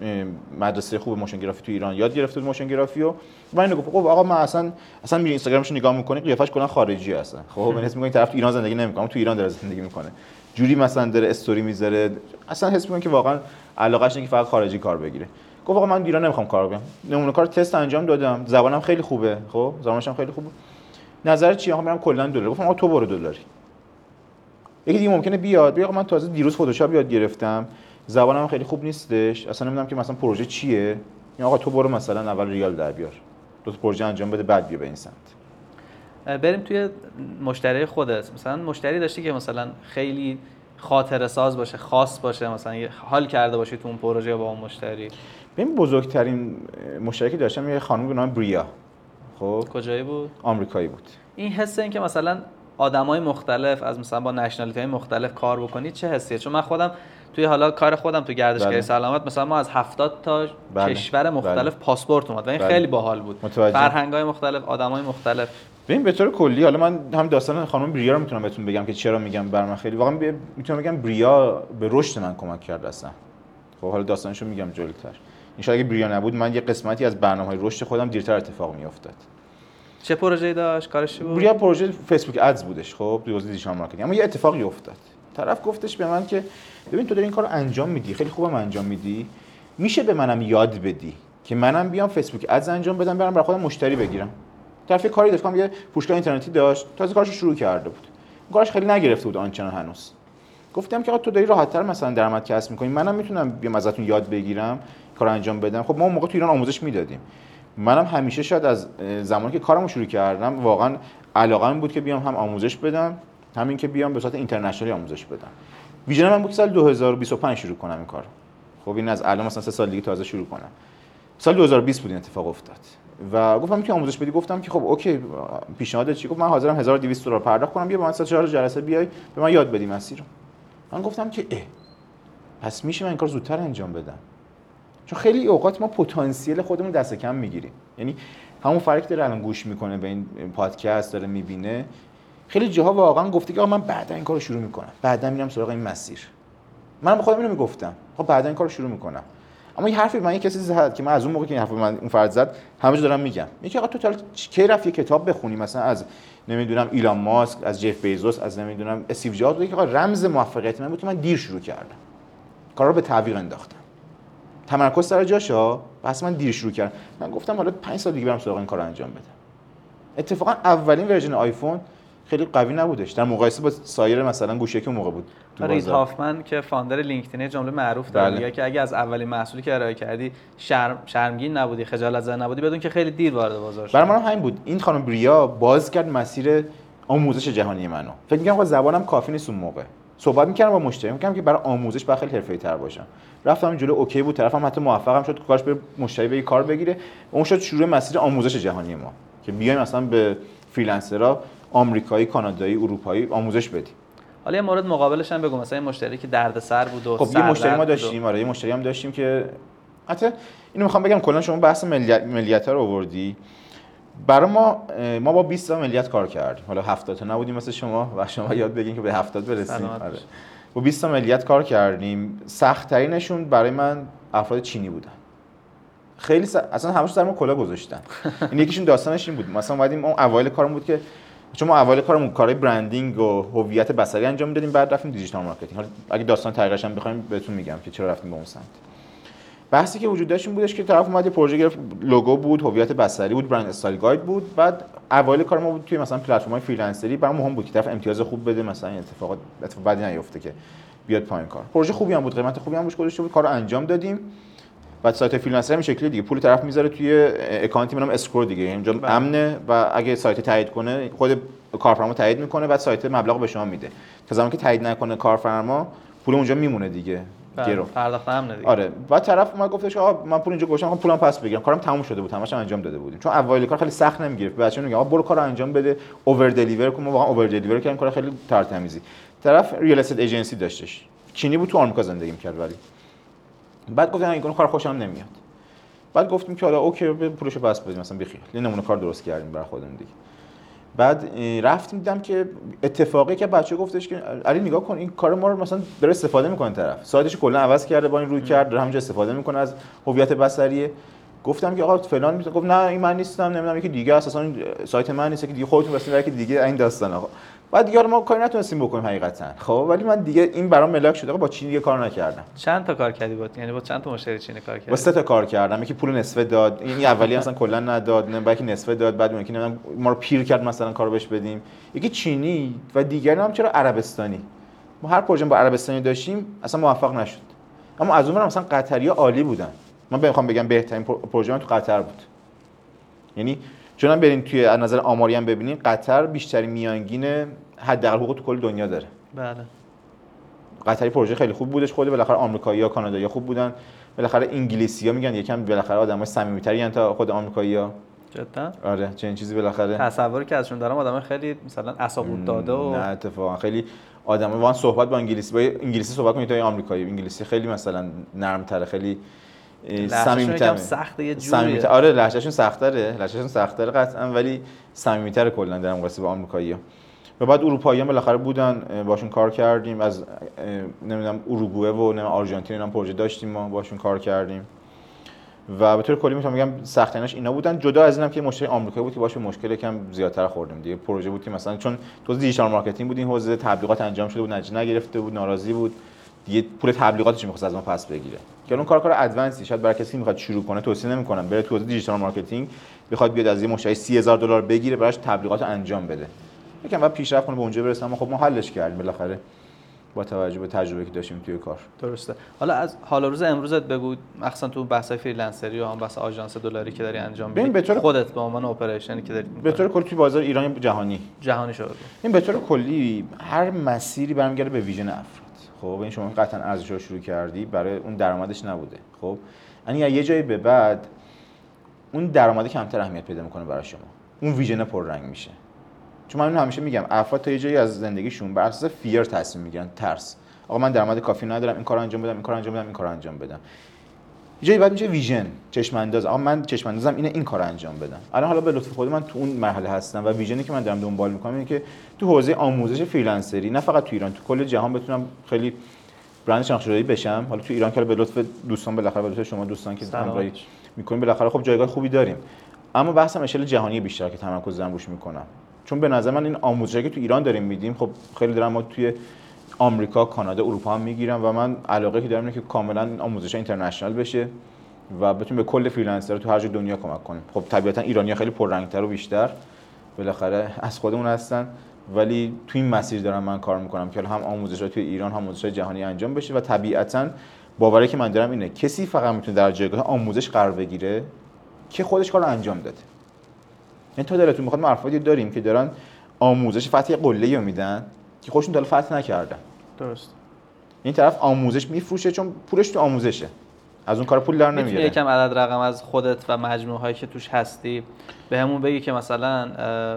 مدرسه خوب motion graphic تو ایران. یاد گرفته بود motion graphic و من اینو گفت خب آقا من اصلا اصلا میری اینستاگرامش نگاه می‌کنی قیافش کلا خارجی هستن. خب من حس می‌کنم طرف تو ایران زندگی نمی‌کنه تو ایران داره زندگی می‌کنه. جوری مثلا داره استوری می‌ذاره. اصلا حس می‌کنم که واقعا علاقش اینه که فقط خارجی کار بگیره. گفت آقا من ایران نمی‌خوام کار بگم. نمونه کار تست انجام دادم. زبانم خیلی خوبه. خب زبانش هم خیلی خوبه. نظر چیه؟ آقا میرم کلا دلار. گفتم آقا تو برو دلاری. یکی دیگه ممکنه بیاد. آقا من تازه دیروز فتوشاپ یاد گرفتم. زبانم خیلی خوب نیستش. اصلا نمی‌دونم که مثلا پروژه چیه. یا آقا تو برو مثلا اول ریال در بیار. دو تا پروژه انجام بده بعد بیا به این سمت. بریم توی مشتری خودت مثلا مشتری داشتی که مثلا خیلی خاطره ساز باشه خاص باشه مثلا حال کرده باشی تو اون پروژه با اون مشتری. ببین بزرگترین مشترکی داشتم یه خانم به نام بریا. خب؟ کجایی بود؟ آمریکایی بود. این حس این که مثلا آدمای مختلف از مثلا با نشنالیتی های مختلف کار بکنی چه حسیه؟ چون من خودم توی حالا کار خودم تو گردشگری بله. سلامت مثلا ما از 70 تا بله. کشور مختلف بله. پاسپورت اومد و این بله. خیلی باحال بود متوجه. فرهنگ های مختلف آدمای مختلف ببین به طور کلی حالا من هم داستان خانم بریا رو می‌تونم بهتون بگم که چرا میگم بر من خیلی واقعا می‌تونم بگم بریا به رشد من کمک کرد اصلا خب حالا داستانشو میگم جلوتر ان اگه بریا نبود من یه قسمتی از برنامه‌های رشد خودم دیرتر اتفاق میافتاد چه پروژه‌ای داشت کارش بود بریا پروژه Facebook Ads بودش خب حوزه digital marketing اما یه اتفاقی افتاد طرف گفتش به من که ببین تو داری این کارو انجام میدی. خیلی خوبم انجام میدی. میشه به منم یاد بدی که منم بیام فیسبوک ادز انجام بدم برم برای خودم مشتری بگیرم. طرف کاری داشت یه فروشگاه اینترنتی داشت تازه کارش رو شروع کرده بود. کارش خیلی نگرفته بود آنچنان هنوز. گفتم که آقا تو داری راحت‌تر مثلا درآمد کسب می‌کنی. منم می‌تونم بیام ازتون یاد بگیرم کار انجام بدم. خب ما اون موقع تو ایران آموزش می‌دادیم. منم همیشه شاید از زمانی که کارمو شروع کردم واقعا علاقه بود که بیام هم آموزش بدم همین که بیام به صورت اینترنشنالی آموزش بدم. ویژن من بود سال 2025 شروع کنم این کار. خب این از الان مثلا سه سال دیگه تازه شروع کنم. سال 2020 بود این اتفاق افتاد. و گفتم که آموزش بدی گفتم که خب اوکی پیشنهادت چی؟ گفت من حاضرم 1200 دلار پرداخت کنم بیا با من سه چهار جلسه بیای به من یاد بدی مسیر من گفتم که اه پس میشه من این کار زودتر انجام بدم. چون خیلی اوقات ما پتانسیل خودمون دست کم می‌گیریم. یعنی همون فرق که داره الان گوش می‌کنه به این پادکست داره می‌بینه خیلی جاها واقعا گفته که آقا من بعدا این کار رو شروع می‌کنم. بعدا میرم سراغ این مسیر. من به خودم اینو می‌گفتم. خب بعدا این کار رو شروع می‌کنم. اما یه حرفی من یه کسی زد که من از اون موقع که این حرف من اون فرد زد همه جا دارم میگم. میگه آقا تو حالا کی رفت یه کتاب بخونی؟ مثلا از نمی‌دونم ایلان ماسک از جف بیزوس از نمی‌دونم استیو جابز که آقا رمز موفقیت من بود که من دیر شروع کردم. کارا رو به تعویق انداختم. تمرکز سر جاشا پس من دیر شروع کردم. من گفتم حالا 5 سال دیگه برم سراغ این کار رو انجام بدم. اتفاقا اولین version آیفون خیلی قوی نبودش. در مقایسه با سایر مثلا گوشی که موقع بود تو رید. هافمن که founder لینکدین جمله معروف داره بله. که اگه از اولین محصولی که ارائه کردی شرم شرمگین نبودی خجالت زده نبودی بدون که خیلی دیر وارد بازار من هم همین بود. این خانم بریا باز کرد مسیر آموزش جهانی منو. فکر آقا زبانم کافی نیست اون موقع. صحبت می‌کردم با مشتری می‌گفتم که برای آموزش باید خیلی حرفه‌ای‌تر باشم. رفتم جلو OK بود طرفم حتی موفقم شد کارش به مشتری به کار بگیره. اون شد شروع مسیر آموزش جهانی ما. که بیایم مثلا به فریلنسرها آمریکایی کانادایی اروپایی آموزش بدیم حالا یه مورد مقابلش هم بگو مثلا مشتری که دردسر بود و خب یه مشتری ما داشتیم آره یه مشتری هم داشتیم که حتی اینو می‌خوام بگم کلا شما بحث ملیت, ملیت رو آوردی. برای ما ما با 20 تا ملیت کار کردیم. حالا 70 تا نبودیم مثل شما و شما یاد بگین که به 70 برسیم. آره. با 20 تا ملیت کار کردیم. سخت ترینشون برای من افراد چینی بودن. خیلی س... اصلا همش سر ما کلاه گذاشتن. این یکیشون داستانش این بود. مثلا اومدیم اون اوایل کارمون بود که چون ما اوایل کارمون کارهای branding و هویت بصری انجام می‌دادیم بعد رفتیم digital marketing. حالا اگه داستان تغییرش هم بخوایم بهتون میگم که چرا رفتیم به اون سمت. بحثی که وجود داشت این بودش که طرف اومد یه پروژه گرفت لوگو بود هویت بصری بود brand style guide بود. بعد اوایل کار ما بود توی مثلا پلتفرم های freelancer ی برام مهم بود که طرف امتیاز خوب بده مثلا این اتفاقات اتفاق بدی نیفته که بیاد پایین کار. پروژه خوبی هم بود قیمت خوبی هم بود کارو انجام دادیم. بعد سایت Freelancer این شکلی دیگه. پول طرف می‌ذاره توی account ی به نام escrow دیگه. اینجا بله. امنه و اگه سایت تایید کنه خود کارفرما تایید می‌کنه بعد سایت مبلغ به شما میده. تا زمانی که تایید نکنه کارفرما پول اونجا میمونه دیگه. بله، گرو. پرداخت هم ندید آره. بعد طرف اومد گفتش آقا من پول اینجا گذاشتم می‌خوام پولم پس بگیرم. کارم تموم شده بود. همش انجام داده بودیم. چون اوایل کار خیلی سخت نمی‌گرفت. بچه‌ها میگن آقا برو کارو انجام بده. over deliver کن ما واقعا over deliver کردیم. کار خیلی تر تمیزی. طرف real estate agency داشتش. چینی بود تو آمریکا زندگی می‌کرد ولی. بعد گفتن این کار خوشم نمیاد. بعد گفتیم که حالا okay به پولشو پس بدیم مثلا بخیر. یه نمونه کار درست کردیم برای خودمون دیگه. بعد رفتیم دیدم که اتفاقی که بچه گفتش که علی نگاه کن این کار ما رو مثلا داره استفاده می‌کنه طرف. سایتش کلا عوض کرده با این rebrand داره همینجا استفاده می‌کنه از هویت بصریه. گفتم که آقا فلان می‌تونه گفت نه این من نیستم نمی‌دونم یکی دیگه این سایت من نیست که دیگه خودتون بسید که دیگه این داستان آقا. بعد دیگه ما کاری نتونستیم بکنیم حقیقتا. خب ولی من دیگه این برام ملاک شده. با چین دیگه کار نکردم. چند تا کار کردی بود یعنی با چند تا مشتری چینی کار با کردی سه تا کار کردم. یکی پول نصفه داد. این اولی اصلا کلا نداد. نه بلکه نصفه داد. بعد اون یکی ما رو پیر کرد مثلا کارو بهش بدیم. یکی چینی و دیگری هم چرا عربستانی؟ ما هر پروژه با عربستانی داشتیم اصلا موفق نشد. اما از اون ور مثلا قطری عالی بودن. من بخوام بگم بهترین پر- پروژه من تو قطر بود. یعنی چون هم برین توی از نظر آماری هم ببینین قطر بیشترین میانگین حداقل حقوق تو کل دنیا داره. بله. قطری پروژه خیلی خوب بودش خود بالاخره آمریکایی‌ها کانادایی‌ها خوب بودن. بالاخره انگلیسی‌ها میگن یکم بالاخره آدمای صمیمیت‌تری تا خود آمریکایی‌ها جدا. آره چنین چیزی بالاخره. تصوری که ازشون دارم آدم خیلی مثلا عصبور داده و نه اتفاقا. خیلی آدم وان صحبت با انگلیسی با انگلیسی صحبت کنید تا آمریکایی. انگلیسی خیلی مثلا نرم‌تره خیلی یکم سخته یه صمیمی‌تر آره لهجهشون سخت‌تره لهجهشون سخت‌تره قطعا ولی صمیمی‌تر کلا در مقایسه با آمریکایی‌ها. و بعد اروپایی‌ها بالاخره بودن باشون کار کردیم. از نمی‌دونم اروگوئه و نمی‌دونم آرژانتین هم پروژه داشتیم ما باشون کار کردیم. و به طور کلی می‌تونم بگم سختیناش اینا بودن. جدا از اینم که مشتری آمریکایی بود که باشه مشکل کم زیادتر خوردیم دیگه. پروژه بود که مثلا چون تو digital marketing بود این حوزه تبلیغات انجام شده بود نتیجه نگرفته بود ناراضی بود. دیگه پول تبلیغاتش می‌خواست از ما پس بگیره. که اون کار کار advanced ی شاید برای کسی می‌خواد شروع کنه توصیه نمی‌کنم بره تو digital marketing بخواد بیاد از یه مشتری 30000 دلار بگیره براش تبلیغات انجام بده. یکم بعد پیشرفت کنه به اونجا برسه اما خب ما حلش کردیم. بالاخره با توجه به تجربه که داشتیم توی کار. درسته. حالا از حال و روز امروزت بگو مخصوصا تو بحث freelancer ی و هم بحث آژانس دلاری که داری انجام میدی به طور- خودت به عنوان operation ی که داری به طور کلی توی بازار ایران جهانی. جهانی شده این به طور کلی هر مسیری برمیگرده به vision افراد. خب این شما قطعا ورزش رو شروع کردی برای اون درآمدش نبوده. خب یعنی یه جایی به بعد اون درآمد کمتر اهمیت پیدا می‌کنه برای شما. اون vision پررنگ میشه. چون من همیشه میگم افراد تا یه جایی از زندگیشون بر اساس fear تصمیم می‌گیرن ترس. آقا من درآمد کافی ندارم این کارو انجام بدم این کارو انجام بدم این کارو انجام بدم. یه جایی بعد میشه vision چشم انداز آقا من چشم اندازم اینه این کارو انجام بدم. الان حالا به لطف خدا من تو اون مرحله هستم و vision ی که من دارم دنبال می‌کنم اینه که تو حوزه آموزش freelancer ی نه فقط تو ایران تو کل جهان بتونم خیلی برند شناخته بشم. حالا تو ایران که به لطف دوستان بالاخره به لطف شما دوستان که. همراهی می‌کنیم بالاخره خب جایگاه خوبی داریم. اما بحثم اشل جهانی بیشتر که تمرکز دارم روش می‌کنم. چون به نظر من این آموزشی که تو ایران داریم میدیم خب خیلی دارم ما توی آمریکا، کانادا، اروپا هم می‌گیرم و من علاقه که دارم اینه که کاملا آموزش international بشه و بتونیم به کل freelancer تو هر جای دنیا کمک کنیم. خب طبیعتا ایرانی خیلی پررنگتر و بیشتر بالاخره از خودمون هستن. ولی تو این مسیر دارم من کار می‌کنم که هم آموزش توی ایران هم آموزش جهانی انجام بشه و طبیعتا باوری که من دارم اینه کسی فقط می‌تونه در جایگاه آموزش قرار بگیره که خودش کار انجام داده. یعنی تو دلتون می‌خواد ما داریم که دارن آموزش فتح قله رو میدن که خودشون تا فتح نکردن. درست این طرف آموزش میفروشه چون پولش تو آموزشه. از اون کار پول در نمیاره. یکم عدد رقم از خودت و مجموعه هایی که توش هستی به همون بگی که مثلا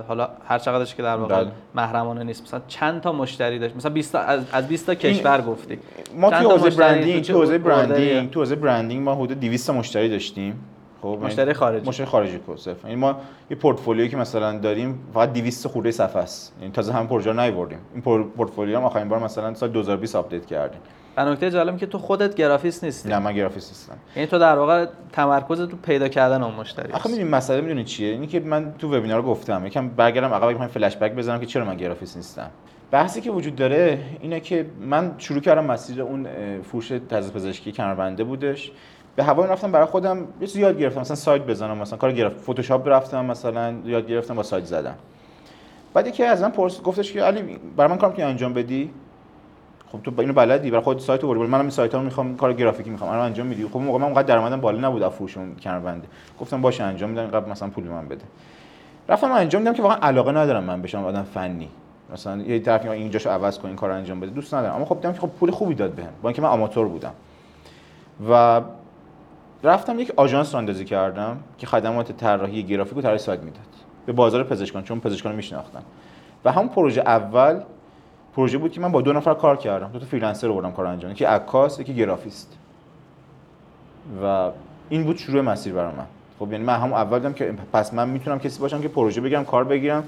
حالا هر چقدرش که در واقع بله. محرمانه نیست. مثلا چند تا مشتری داشت؟ مثلا 20 تا از از 20 تا کشور گفتی. ما تا حوزه برندینگ تو تو حوزه؟ برندینگ تو حوزه برندینگ ما حدود 200 تا مشتری داشتیم. خب مشتری خارجی. مشتری خارجی کو صرف. یعنی ما یه پورتفولیویی که مثلا داریم فقط 200 خورده صفحه است. یعنی تازه هم پروژه رو نیوردیم این پورتفولیو هم آخرین بار مثلا سال 2020 آپدیت کردیم. و نکته جالب که تو خودت گرافیست نیستی. نه من گرافیست نیستم. یعنی تو در واقع تمرکزت تو پیدا کردن اون مشتری آخه می‌دونی مسئله می‌دونی چیه؟ اینی که من تو وبینار گفتم. یکم برگردم عقب یکم فلش بک بزنم که چرا من گرافیست نیستم. بحثی که وجود داره اینه که من شروع کردم مسیر اون فروش تزریق پزشکی کمربنده بودش. به هوای رفتم برای خودم یه چیزی یاد گرفتم مثلا سایت بزنم مثلا کار گرفت. فتوشاپ رفتم مثلا یاد گرفتم با سایت زدم. بعد یکی از من پرس گفتش که علی برای من کار که انجام بدی؟ خب تو اینو بلدی برای خود سایت ورد منم این سایت ها می‌خوام کار گرافیکی می‌خوام. الان انجام میدی. خب موقع من اونقدر درآمدم بالا نبود از فروش اون کمربنده گفتم باشه انجام میدم. اینقدر مثلا پول من بده. رفتم انجام دیدم که واقعا علاقه ندارم من بشم آدم فنی. مثلا یه طرف اینجاشو عوض کن این کار انجام بده. دوست ندارم. اما خب دیدم که خب پول خوبی داد بهم. با اینکه من آماتور بودم. و رفتم یک آژانس راندازی کردم که خدمات طراحی گرافیک و طراحی سایت می‌داد. به بازار پزشکان چون پزشکان میشناختن. و همون پروژه اول پروژه بود که من با دو نفر کار کردم. دو تا freelancer رو بردم کار انجام. یکی عکاس یکی گرافیست. و این بود شروع مسیر برای من. خب یعنی من همون اول دیدم که پس من می‌تونم کسی باشم که پروژه بگیرم کار بگیرم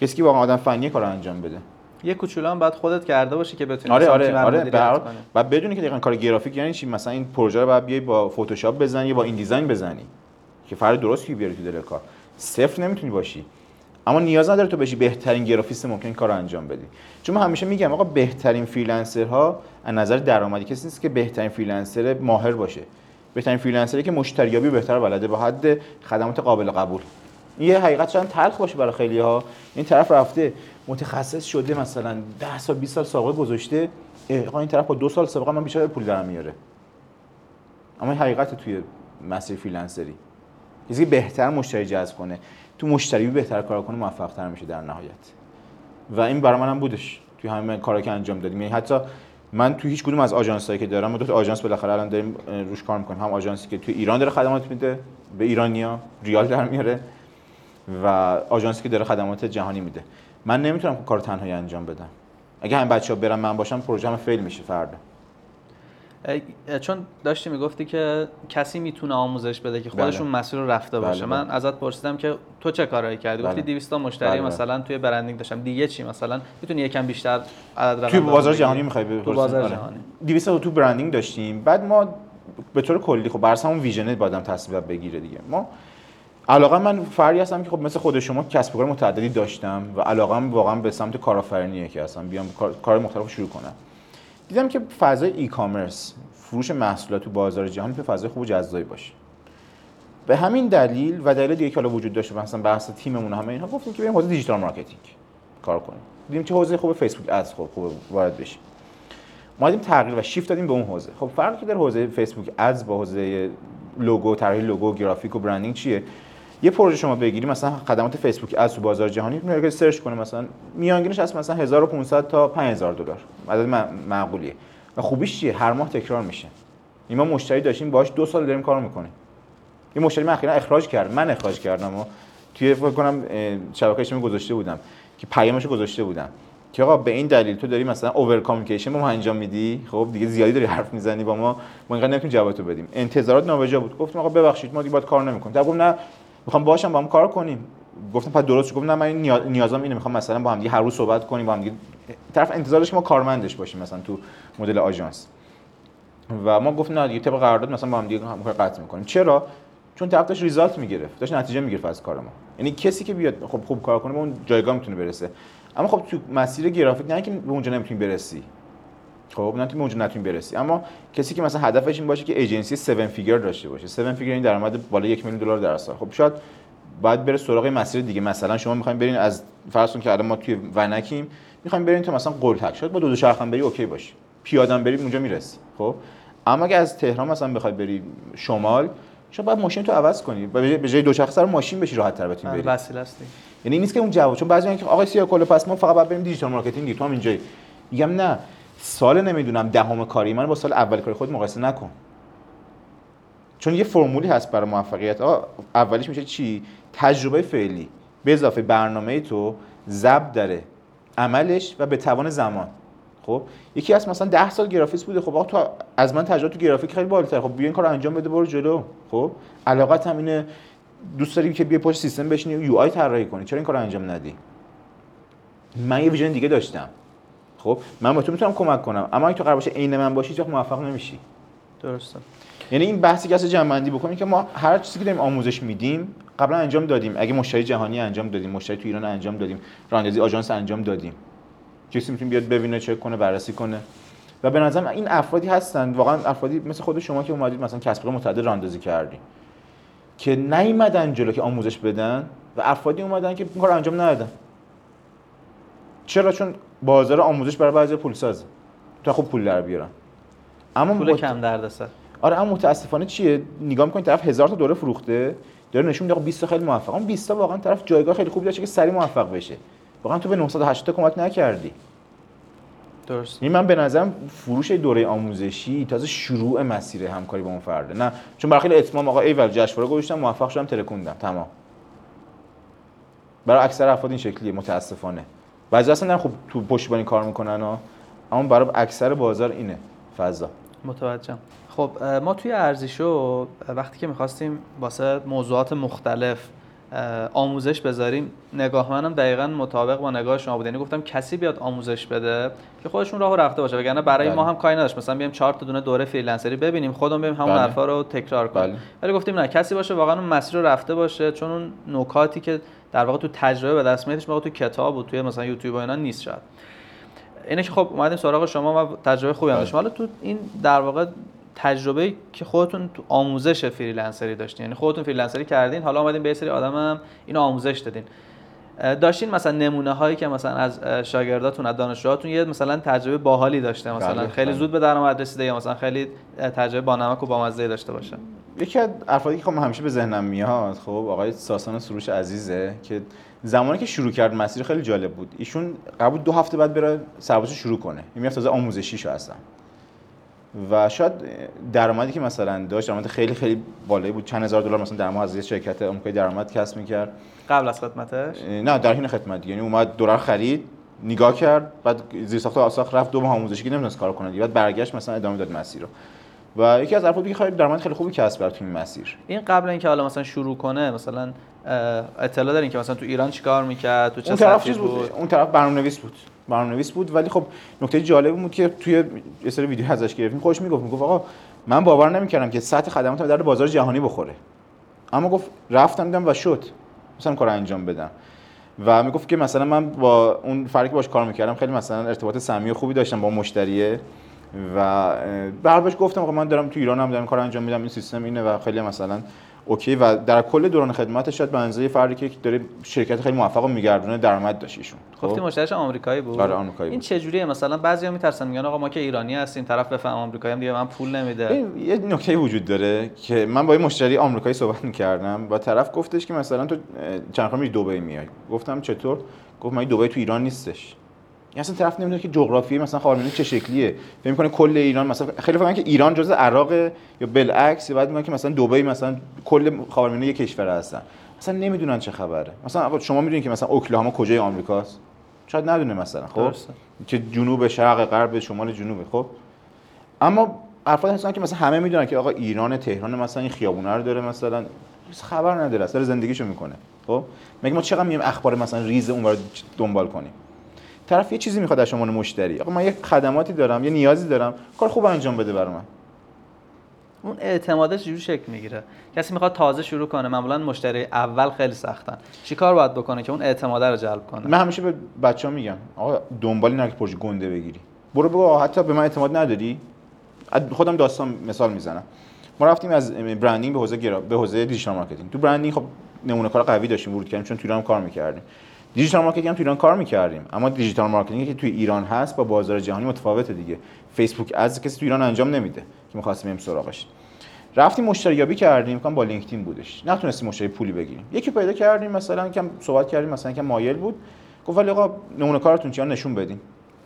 کسی که واقعا آدم فنی کار انجام بده. یه کوچولو هم بعد خودت کرده باشی که بتونی آره آره آره. و بدونی که دقیقاً کار گرافیک یعنی چی؟ مثلا این پروژه رو باید بیای با فتوشاپ بزنی یا با این design بزنی که فرد درست کی بیاری تو دل کار. صفر نمی‌تونی باشی. اما نیاز نداره تو بشی بهترین گرافیست ممکن کار رو انجام بدی. چون من همیشه میگم آقا بهترین freelancer ها از نظر درآمدی کسی نیست که بهترین freelancer ماهر باشه. بهترین freelancer ی که مشتریابی بهتر بلده. با حد خدمات قابل قبول. این یه حقیقت شاید تلخ باشه برای خیلی ها این طرف رفته. متخصص شده مثلا 10 سال 20 سال سابقه گذاشته. آقا این طرف با دو سال سابقه من بیشتر پول دارم میاره. اما این حقیقت توی مسیر freelancer ی. که بهتر مشتری جذب کنه. تو مشتری بهتر کار کنه موفق تر میشه در نهایت. و این برای منم بودش. توی همه کارا که انجام دادیم. یعنی حتی من توی هیچ کدوم از آژانسایی که دارم ما دو تا آژانس بالاخره الان داریم روش کار می‌کنیم. هم آژانسی که توی ایران داره خدمات میده به ایرانیا ریال در میاره. و آژانسی که داره خدمات جهانی میده. من نمی‌تونم کار تنهایی انجام بدم. اگه همین بچه‌ها برم من باشم پروژه هم fail میشه فردا. چون داشتی می‌گفتی که کسی می‌تونه آموزش بده که خودشون مسیر رو رفته باشه. بله، من ازت پرسیدم که تو چه کارهایی کردی؟ بله. گفتی 200 تا مشتری بله، بله. مثلا توی برندینگ داشتم. دیگه چی مثلا؟ می‌تونی یکم بیشتر عدد رقم توی بازار؟ جهانی می‌خوای تو بازار جهانی. 200 تا تو برندینگ داشتیم. بعد ما به طور کلی خب برس همون ویژنه بادم تصمیم بگیره دیگه. ما علاقه من فردی هستم که خب مثل خود شما کسب و کار متعددی داشتم و علاقم واقعا به سمت کارآفرینیه که اصلا بیام کار, مختلف شروع کنم. دیدم که فضای e-commerce فروش محصولات تو بازار جهانی به فضای خوب و جذابی باشه. به همین دلیل و دلیل دیگه که حالا وجود داشته مثلا بحث تیممون همه اینها گفتیم که بریم حوزه digital marketing کار کنیم. دیدیم چه حوزه خوب فیسبوک ads خوب خوب وارد بشیم. ما دیدیم تغییر و شیفت دادیم به اون حوزه. خب فرقی که در حوزه فیسبوک ads با حوزه لوگو طراحی لوگو گرافیک و branding چیه؟ یه پروژه شما بگیری مثلا خدمات فیسبوک ads تو بازار جهانی میگه search کنه مثلا میانگینش از مثلا 1500 تا 5000 دلار. عدد معقولیه. و خوبیش چیه؟ هر ماه تکرار میشه. این ما مشتری داشتیم باهاش دو سال داریم کار می‌کنیم. یه مشتری من اخیرا اخراج کرد من اخراج کردم و توی فکر کنم اه، شبکه اجتماعی گذاشته بودم. که پیامشو گذاشته بودم. که آقا به این دلیل تو داری مثلا اوور کامیکیشن با ما انجام میدی؟ خب دیگه زیادی داری حرف می‌زنی با ما. ما اینقدر نمی‌تونیم جوابتو بدیم. انتظارات نابجا بود. گفتم آقا ببخشید ما دیگه باید کار نمی‌کنیم. تا گفت نه می‌خوام باشم با هم کار کنیم. گفتم پس درست شد. گفت نه من نیازم اینه. می‌خوام مثلا با هم دیگه هر روز صحبت کنیم با هم دیگه طرف انتظارش که ما کارمندش باشیم مثلا تو مدل آژانس. و ما گفتیم نه دیگه طبق قرارداد مثلا با هم دیگه هم قطع می‌کنیم. چرا؟ چون طرف داشت ریزالت می‌گرفت. داشت نتیجه می‌گرفت از کار ما. یعنی کسی که بیاد خب خوب کار کنه به اون جایگاه می‌تونه برسه. اما خب تو مسیر گرافیک نه که به اونجا نمی‌تونی برسی. خب نه که به اونجا نتونی برسی. اما کسی که مثلا هدفش این باشه که ایجنسی 7 فیگر داشته باشه. 7 فیگر این درآمد بالا یک میلیون دلار در سال. خب شاید باید بره سراغ مسیر دیگه. مثلا شما می‌خواین برین از فرض کن که الان ما توی ونکیم می‌خوایم برین تا مثلا قلهک شاید با دو دوچرخه‌م بری okay باشه. پیادم بری اونجا می‌رسی. خب اما اگه از تهران مثلا بخوای بری شمال شاید باید ماشین تو عوض کنی. و به جای- جای دوچرخه سوار ماشین بشی راحت تر بتونی آره، بری. وسیله است. یعنی نیست که اون جواب. چون بعضی میگن که آقای سیاکلو پس ما فقط باید بریم digital marketing دیگه. تو هم اینجایی میگم نه. سال نمی‌دونم دهم کاری من با سال اول کاری خود مقایسه نکن. چون یه فرمولی هست برای موفقیت. اولیش میشه چی؟ تجربه فعلی. به اضافه برنامه تو ضبط داره. عملش و به توان زمان. خب؟ یکی از مثلا 10 سال گرافیست بوده. خب تو از من تجربه تو گرافیک خیلی بالاتر. خب بیا این کارو انجام بده برو جلو. خب؟ علاقت هم اینه دوست داری که بیا پشت سیستم بشینی یو آی طراحی کنی. چرا این کارو انجام ندی؟ من یه ویژن دیگه داشتم. خب من با تو می‌تونم کمک کنم. اما اگه تو قرار باشه عین من باشی هیچ وقت موفق نمیشی. درسته. یعنی این بحثی که از جمع‌بندی بکنیم که ما هر چیزی که داریم آموزش میدیم قبلا انجام دادیم. اگه مشتری جهانی انجام دادیم مشتری تو ایران انجام دادیم رانندگی آژانس انجام دادیم. کسی می‌تونه بیاد ببینه چک کنه بررسی کنه. و به نظرم این افرادی هستن. واقعا افرادی مثل خود شما که اومدید مثلا کسب متعدد راندازی کردیم که نیومدن جلو که آموزش بدن و افرادی اومدن که این کار انجام ندادن. چرا؟ چون بازار آموزش برای بعضی پول سازه تا خوب پول در بیارن. اما پول مت- کم دردسر آره اما متاسفانه چیه؟ نگاه می‌کنید طرف هزار تا دوره فروخته داره نشون میده 20 تا خیلی موفق. اون 20 تا واقعا طرف جایگاه خیلی خوبی داشته که سری موفق بشه. واقعا تو به 980 تا کمک نکردی. درست. این من به نظرم فروش دوره آموزشی تازه شروع مسیر همکاری با اون فرده. نه چون برای خیلی اتمام آقا ایول جشنواره گذاشتم موفق شدم ترکوندم. تمام. برای اکثر افراد این شکلیه متاسفانه. بعضی اصلا خوب تو پشتیبانی کار می‌کنن ها اما برای اکثر بازار اینه فضا. متوجهم. خب ما توی ارزیشو اه، وقتی که می‌خواستیم واسه موضوعات مختلف آموزش بذاریم. نگاه منم دقیقا مطابق با نگاه شما بود. یعنی گفتم کسی بیاد آموزش بده که خودشون راهو رفته باشه. وگرنه برای بله. ما هم کاری نداشت. مثلا بیایم چهار تا دونه دوره فریلنسری ببینیم. خودمون بریم همون بله. حرفا رو تکرار کنیم. بله. ولی گفتیم نه کسی باشه واقعا اون مسیر رو رفته باشه. چون اون نکاتی که در واقع تو تجربه به دست میادش تو کتاب و توی مثلا یوتیوب و اینا نیست شاید. اینه که خب اومدیم سراغ شما و تجربه خوبی هم بله. داشتیم حالا تو این در واقع تجربه که خودتون تو آموزش فریلنسری داشتین. یعنی خودتون فریلنسری کردین حالا اومدین یه سری آدم هم اینو آموزش دادین. داشتین مثلا نمونه هایی که مثلا از شاگرداتون از دانشجوهاتون یه مثلا تجربه باحالی داشته مثلا بله، خیلی بله. زود به درآمد رسیده یا مثلا خیلی تجربه بانمک و بامزه داشته باشه. یکی از افرادی که خب همیشه به ذهنم میاد خب آقای ساسان سروش عزیزه که زمانی که شروع کرد مسیر خیلی جالب بود. ایشون قبول دو هفته بعد بره سربازی شروع کنه. این می‌رفت تازه آموزشیشو اصلا و شاید درآمدی که مثلا داشت درآمد خیلی خیلی بالایی بود. چند هزار دلار مثلا در ماه از یه شرکت آمریکایی درآمد کسب می‌کرد. قبل از خدمتش؟ نه در حین خدمت یعنی اومد دلار خرید نگاه کرد بعد زیر ساخت و آساخت رفت دو ماه آموزشی که نمی‌تونست کار کنه. بعد برگشت مثلا ادامه داد مسیر رو. و یکی از افرادی که خیلی درآمد خیلی خوبی کسب کرد تو این مسیر. این قبل اینکه حالا مثلا شروع کنه مثلا اطلاع دارین که مثلا تو ایران چیکار می‌کرد تو چه اون طرف چیز بود؟ اون طرف برنامه‌نویس بود. برنامه‌نویس بود ولی خب نکته جالب بود که توی یه سری ویدیو ازش گرفتیم خودش می‌گفت می‌گفت آقا من باور نمی‌کردم که سطح خدماتم در بازار جهانی بخوره. اما گفت رفتم دیدم و شد. مثلا کار انجام بدم. و می‌گفت که مثلا من با اون فردی که باش کار می‌کردم خیلی مثلا ارتباط صمیمی خوبی داشتم با مشتریه. و اه، بعد بهش گفتم آقا من دارم تو ایران هم دارم کار انجام میدم این سیستم اینه و خیلی مثلا اوکی. و در کل دوران خدمتش شاید به اندازه فردی که داره شرکت خیلی موفق و میگردونه درآمد داشت ایشون. خب؟ گفتی مشتریش آمریکایی بود؟ آره، آمریکایی این. چه جوریه مثلا بعضیا میترسن میگن آقا ما که ایرانی هستیم طرف بفهم آمریکایی هم دیگه من پول نمیده. یه نکته وجود داره که من با یه مشتری آمریکایی صحبت می‌کردم و طرف گفتش که مثلا تو چند خواهم دبی میای؟ گفتم چطور؟ گفت من دبی تو ایران نیستش. یعنی اصلا طرف نمی‌دونه که جغرافی مثلا خاورمیانه چه شکلیه. فکر می‌کنه کل ایران مثلا خیلی فهمن که ایران جزء عراق یا بالعکس بعد میگن که مثلا دبی مثلا کل خاورمیانه یک کشور هستن. اصلا نمی‌دونن چه خبره. مثلا شما می‌دونید که مثلا اوکلاهاما کجای آمریکاست؟ شاید ندونه مثلا خب؟ درسته. که جنوب شرق غرب شمال جنوبه خب؟ اما افراد هستن که مثلا همه می‌دونن که آقا ایران تهران مثلا این خیابونه رو داره مثلا خبر نداره اصلا داره زندگیشو می‌کنه خب؟ مگه ما چقدر میایم اخبار مثلا ریز اون رو دنبال کنیم؟ طرف یه چیزی می‌خواد از شما مشتری آقا من یه خدماتی دارم یه نیازی دارم. کار خوب انجام بده برام اون اعتمادش چجوری شکل می‌گیره. کسی می‌خواد تازه شروع کنه معمولا مشتری اول خیلی سختن. چیکار باید بکنه که اون اعتماده رو جلب کنه؟ من همیشه به بچه‌ها میگم آقا دنبالی نگه پروژه گنده بگیری. برو بگو حتی به من اعتماد نداری؟ خودم داستان مثال می‌زنم. ما رفتیم از branding به حوزه گرا... به حوزه digital marketing تو branding خب نمونه کار قوی داشتیم ورود کردیم چون تو ایران هم کار می‌کردیم. digital marketing هم تو ایران کار می‌کردیم. اما digital marketing ی که توی ایران هست با بازار جهانی متفاوته دیگه. فیسبوک ads کسی تو ایران انجام نمیده که می‌خواستیم بریم سراغش. رفتیم مشتری یابی کردیم کام با لینکدین بودش. نتونستیم مشتری پولی بگیریم. یکی پیدا کردیم مثلا کم صحبت کردیم مثلا که مایل بود. گفت ولی آقا نمونه کارتون چیه نشون بدین.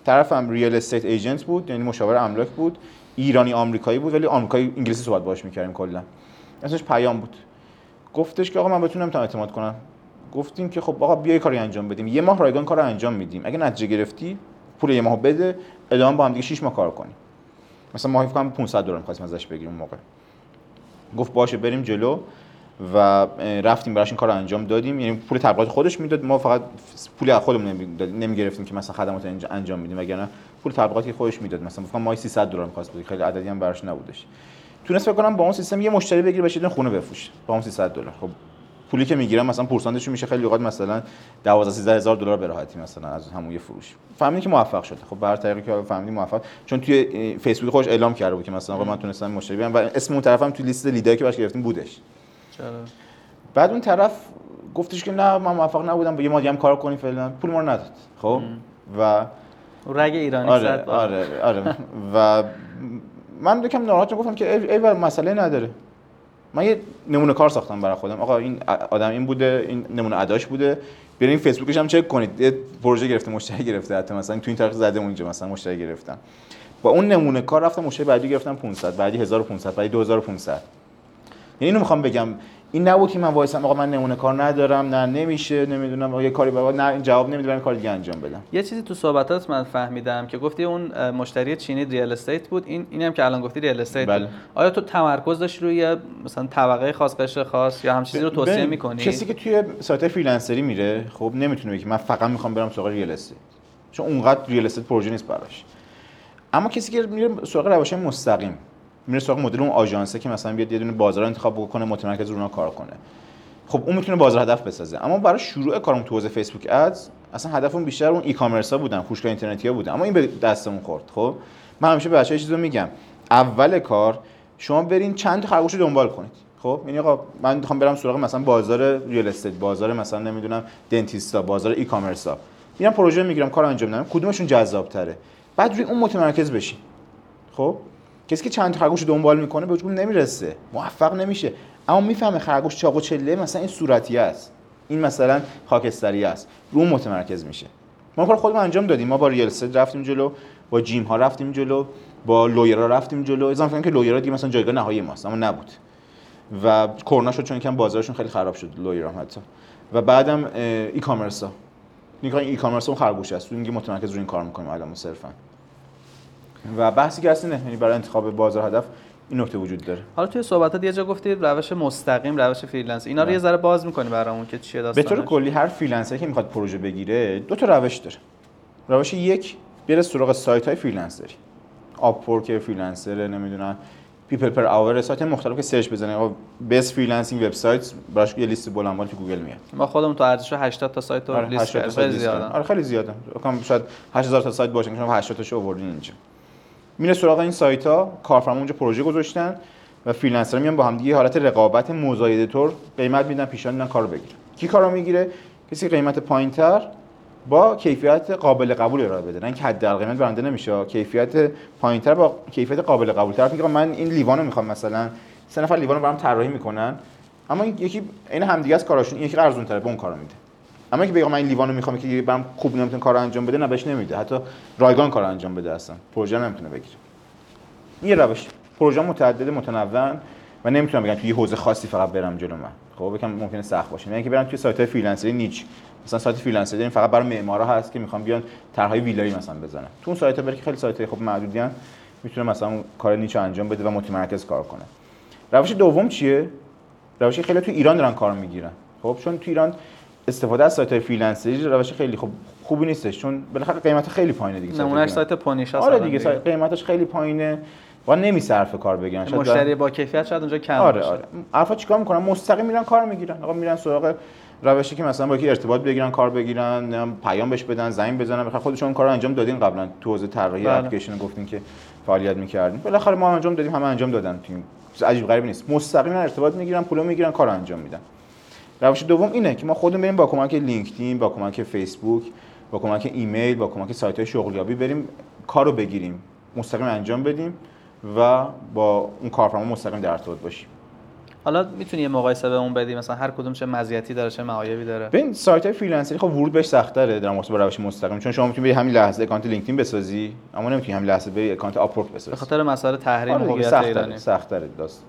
طرفم real estate agent بود یعنی مشاور املاک بود. ایرانی آمریکایی بود ولی آمریکایی انگلیسی صحبت باهاش می‌کردیم کلا. اسمش پیام بود. گفتش که آقا من بتونم نمی‌تونم اعتماد کنم. گفتیم که خب آقا بیا یه کاری انجام بدیم. یه ماه رایگان کار رو انجام میدیم. اگه نتیجه گرفتی پول یه ماه بده ادامه با هم دیگه 6 ماه کار کنیم. مثلا ماهی فکر کنم 500 دلار می‌خواستیم ازش بگیریم اون موقع. گفت باشه بریم جلو و رفتیم براش این کار رو انجام دادیم. یعنی پول تبلیغات خودش می‌داد. ما فقط پول از خودمون نمی- نمی‌گرفتیم که مثلا خدمات انج- انجام میدیم. وگرنه پول تبلیغاتی خودش می‌داد. مثلا فکر کنم ماهی 300 دلار می‌خواست بده خیلی عددی هم براش نبودش. تونست فکر کنم با اون سیستم یه مشتری بگیره بشه خونه بفروشه. با اون 300 دلار. خب پولی که می‌گیرم مثلا پورسانتش میشه خیلی اوقات مثلا 12 13 هزار دلار به راحتی مثلا از همون یه فروش. فهمیدیم که موفق شده. خب بر طریقی که فهمیدیم موفق. چون توی فیسبوک خودش اعلام کرده بود که مثلا آقا من تونستم مشتری بیارم و اسم اون طرفم توی لیست لیدایی که باش گرفتیم بودش. چرا؟ بعد اون طرف گفتش که نه من موفق نبودم با یه ما دیگه هم کار کنیم فعلا. پول ما رو نداد. خب؟ و رگ ایرانی آره زد بالا. آره آره. و من یکم ناراحت گفتم که ای, ای مسئله نداره. من یه نمونه کار ساختم برای خودم. آقا این آدم این بوده این نمونه اداش بوده. برین فیسبوکش هم چک کنید. یه پروژه گرفته مشتری گرفته. حتی مثلا تو این تاریخ زده اونجا مثلا مشتری گرفتم. با اون نمونه کار رفتم مشتری بعدی گرفتم 500 بعدی 1500 بعدی 2500 یعنی اینو می‌خوام بگم این نبود که من وایسم آقا من نمونه کار ندارم نه نمیشه نمی‌دونم یه کاری بابا نه جواب نمی‌دونم این کار دیگه انجام بدم. یه چیزی تو صحبتات من فهمیدم که گفتی اون مشتری چینی real estate بود. این اینم که الان گفتی real estate. بله. آیا تو تمرکز داشتی روی مثلا طبقه خاص قشر خاص یا همچین چیزی رو توصیه می‌کنی؟ کسی که توی سایت فریلنسری میره خب نمی‌تونه بگه من فقط می‌خوام برم سراغ real estate چون اونقدر real estate پروژه نیست براش. اما کسی که میره سراغ روش مستقیم میره سراغ مدل اون آژانسه که مثلا بیاد یه دونه بازار انتخاب بکنه متمرکز رو کار کنه. خب اون می‌تونه بازار هدف بسازه. اما برای شروع کارم تو حوزه فیسبوک ادز اصلا هدفم بیشتر اون ای کامرس ها بودن فروشگاه اینترنتی ها بودن. اما این به دستمون خورد خب؟ من همیشه به بچه‌ها چیزو میگم. اول کار شما برین چند خرگوش دنبال کنید. خب؟ یعنی آقا من می‌خوام برم سراغ مثلا بازار ریال استیت بازار مثلا نمی‌دونم دنتیستا بازار ای کامرس ها میرم پروژه می‌گیرم کار انجام میدم کدومشون جذاب تره بعد روی اون متمرکز بشین. خب؟ کسی که چند خرگوش دنبال می‌کنه به وجود نمی‌رسه. موفق نمیشه. اما می‌فهمه خرگوش چاق و چله مثلا این صورتی است. این مثلا خاکستری است. رو متمرکز میشه. ما کار خودمون انجام دادیم. ما با ریل رفتیم جلو با جیم ها رفتیم جلو با لویرا رفتیم جلو. اضافه که لویرا دیگه مثلا جایگاه نهایی ماست اما نبود. و کرونا شد چون یکم بازارشون خیلی خراب شد لویرا حتی. و بعدم ای کامرس ها. ای کامرس اون خرگوش است. اینکه متمرکز روی این کار می‌کنیم الان صرفا. و بحثی که اصلا یعنی برای انتخاب بازار هدف این نکته وجود داره. حالا توی صحبتات یه جا گفتی روش مستقیم روش freelance. اینا رو یه ذره باز می‌کنی برامون که چیه داستانش؟ به طور کلی هر فریلنسری که می‌خواد پروژه بگیره دو تا روش داره. روش یک بره سراغ سایت های فریلنسری. Upwork فریلنسر نمی‌دونم PeoplePerHour سایت مختلف که سرچ بزنه. آقا best freelancing website براش یه لیست بلند تو گوگل میاد. ما خودمون تو ارزش 80 تا سایت رو آره لیست کردیم. خیلی زیاده. آره خیلی زیاده. شاید 8000 تا سایت باشه که شما 80 تاشو آوردین اینجا. میره سراغ این سایت ها کارفرما اونجا پروژه گذاشتن و فریلنسر میان با هم دیگه حالت رقابت مزایده طور قیمت میدن پیشنهاد میدن کارو بگیره کی کارو می‌گیره؟ کسی قیمت پایینتر با کیفیت قابل قبول ارائه بده. نه اینکه حد قیمت برنده نمیشه. کیفیت پایینتر با کیفیت قابل قبول طرف میگه من این لیوانو می‌خوام مثلا سه نفر لیوانو برام طراحی می‌کنن. اما یکی این همدیگه از کاراشون یکی ارزون تره به اون کارو میده. اما که بگم من این لیوانو می‌خوام که برام خوب نمی‌تونه کار انجام بده نه بهش نمیده. حتی رایگان کار انجام بده اصلا. پروژه نمی‌تونه بگیره. این روش. پروژه متعدد متنوع و نمی‌تونم بگم یه حوزه خاصی فقط برم جلو من. خب بگم ممکنه سخت باشه. یعنی که برم توی سایت های فریلنسری niche. مثلا سایت فریلنسری فقط برای معمارا هست که می‌خوام بیان طرحهای ویلایی مثلا بزنن. تو اون سایت ها که خیلی سایت های خب محدودی می‌تونه مثلا کار niche انجام بده و متمرکز کار کنه. روش دوم چیه؟ روشی خیلی تو ایران دارن کار می‌گیرن. خب چون تو ایران استفاده از سایت های فریلنسری روش خیلی خوب خوبی نیستش چون بالاخره قیمت خیلی پایینه دیگه نمونه سایت پونیشا آره دیگه, دیگه. قیمتش خیلی پایینه و نمیصرفه کار بگیرن. شاید مشتری با کیفیت شاید اونجا کم آره آره. افراد چیکار می‌کنن؟ مستقیم میرن کار می‌گیرن. آقا میرن سراغ روشی که مثلا با یکی ارتباط بگیرن کار بگیرن پیام بهش بدن زنگ بزنن بخاطر خودشون کار انجام دادین قبلا. تو حوزه طراحی بله. اپلیکیشن گفتین که فعالیت می‌کردین. بالاخره ما انجام دادیم همه انجام دادن. تو عجیب غریبی نیست. مستقیما ارتباط می‌گیرن پول می‌گیرن کار انجام میدن. روش دوم اینه که ما خودمون بریم با کمک لینکدین با کمک فیسبوک با کمک ایمیل با کمک سایت های شغلیابی بریم کارو بگیریم مستقیم انجام بدیم و با اون کارفرما مستقیم در ارتباط باشیم. حالا می‌تونی یه مقایسه به اون بدی مثلا هر کدوم چه مزیتی داره چه معایبی داره؟ ببین سایت های فریلنسری خب ورود بهش سخت تره در مقایسه با روش مستقیم چون شما می‌تونی همین لحظه اکانت لینکدین بسازی اما نمی‌تونی همین لحظه بری اکانت Upwork بسازی. به خاطر مسائل تحریم آره هویت ایرانی. سخت تره داست